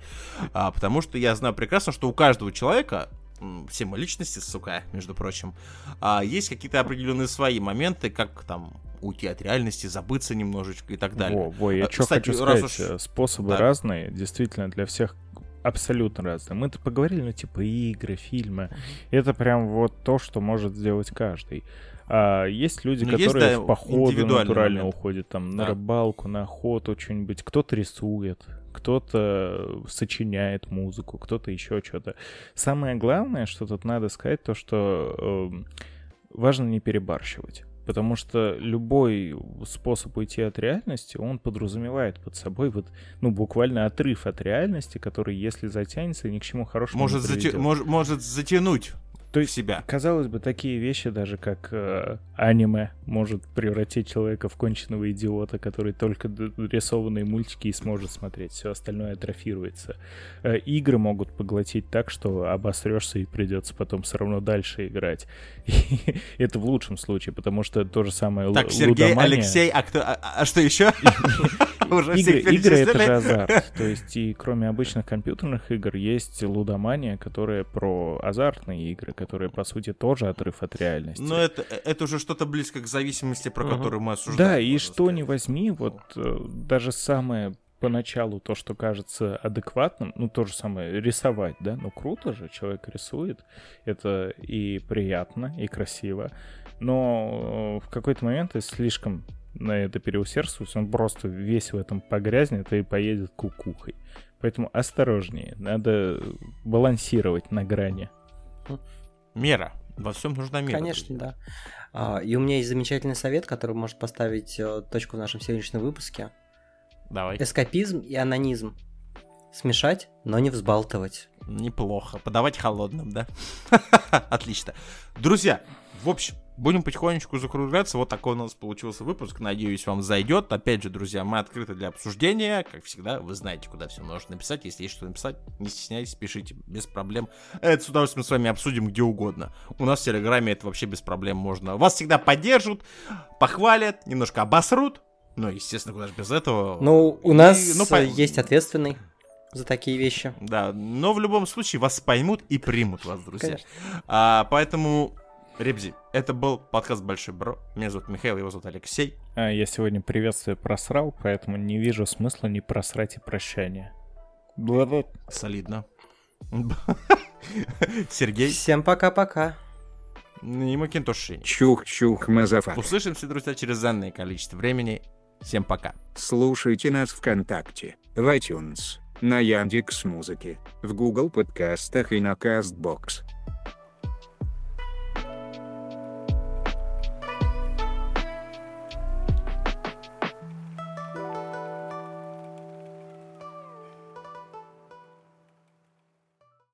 А, потому что я знаю прекрасно, что у каждого человека, мы личности, сука, между прочим, а, есть какие-то определенные свои моменты, как там уйти от реальности, забыться немножечко и так далее. Во, во, я А, что кстати, хочу сказать, уж- способы Да. разные, действительно, для всех абсолютно разные. Мы-то поговорили, ну, типа, игры, фильмы. Это прям вот то, что может сделать каждый. А есть люди, Ну, есть, которые да, в походы натурально момент. уходят, там, на Да. рыбалку, на охоту, что-нибудь. Кто-то рисует, кто-то сочиняет музыку, кто-то еще что-то. Самое главное, что тут надо сказать, то, что эм, важно не перебарщивать. Потому что любой способ уйти от реальности, он подразумевает под собой вот, ну, буквально отрыв от реальности, который, если затянется, ни к чему хорошему Может, не приведет. мож- может затянуть То в есть, себя. казалось бы, такие вещи, даже как э, аниме, может превратить человека в конченного идиота, который только рисованные мультики и сможет смотреть, все остальное атрофируется. Э, игры могут поглотить так, что обосрешься и придется потом все равно дальше играть. И это в лучшем случае, потому что то же самое Так, Сергей, Алексей, а кто, а, а что еще? Уже Игры, всех игры это же азарт. То есть и кроме обычных компьютерных игр есть лудомания, которая про азартные игры, которые по сути тоже отрыв от реальности. Но это, это уже что-то близко к зависимости, про Мгм. которую мы осуждаем. Да, и что сказать. не возьми, вот э, даже самое поначалу то, что кажется адекватным, ну то же самое рисовать, да, ну круто же, человек рисует, это и приятно, и красиво, но э, в какой-то момент, если слишком на это переусердствовать, он просто весь в этом погрязнет и поедет кукухой. Поэтому осторожнее, надо балансировать на грани. Мера. Во всем нужна мера. Конечно, да. А, и у меня есть замечательный совет, который может поставить э, точку в нашем сегодняшнем выпуске. Давай. Эскапизм и анонизм. Смешать, но не взбалтывать. Неплохо. Подавать холодным, да? Отлично. Друзья, в общем, будем потихонечку закругляться. Вот такой у нас получился выпуск. Надеюсь, вам зайдет. Опять же, друзья, мы открыты для обсуждения. Как всегда, вы знаете, куда все можно написать. Если есть что написать, не стесняйтесь, пишите, без проблем. Это с удовольствием с вами обсудим где угодно. У нас в Телеграме это вообще без проблем можно. Вас всегда поддержат, похвалят, немножко обосрут. Ну, естественно, куда же без этого. Ну, у И, нас ну, по- э, есть ответственный за такие вещи. Да, но в любом случае вас поймут и примут вас, друзья. Конечно. А, поэтому, Ребзи, это был подкаст Большой Бро. Меня зовут Михаил, его зовут Алексей. А, Я сегодня приветствие просрал, поэтому не вижу смысла не просрать и прощание. Бла-бла. Солидно. Сергей Всем пока-пока. и Макинтош. Чух-чух, мазафак. Услышимся, друзья, через данное количество времени. Всем пока. Слушайте нас ВКонтакте, в iTunes, на Яндекс Музыке, в Google подкастах и на Castbox.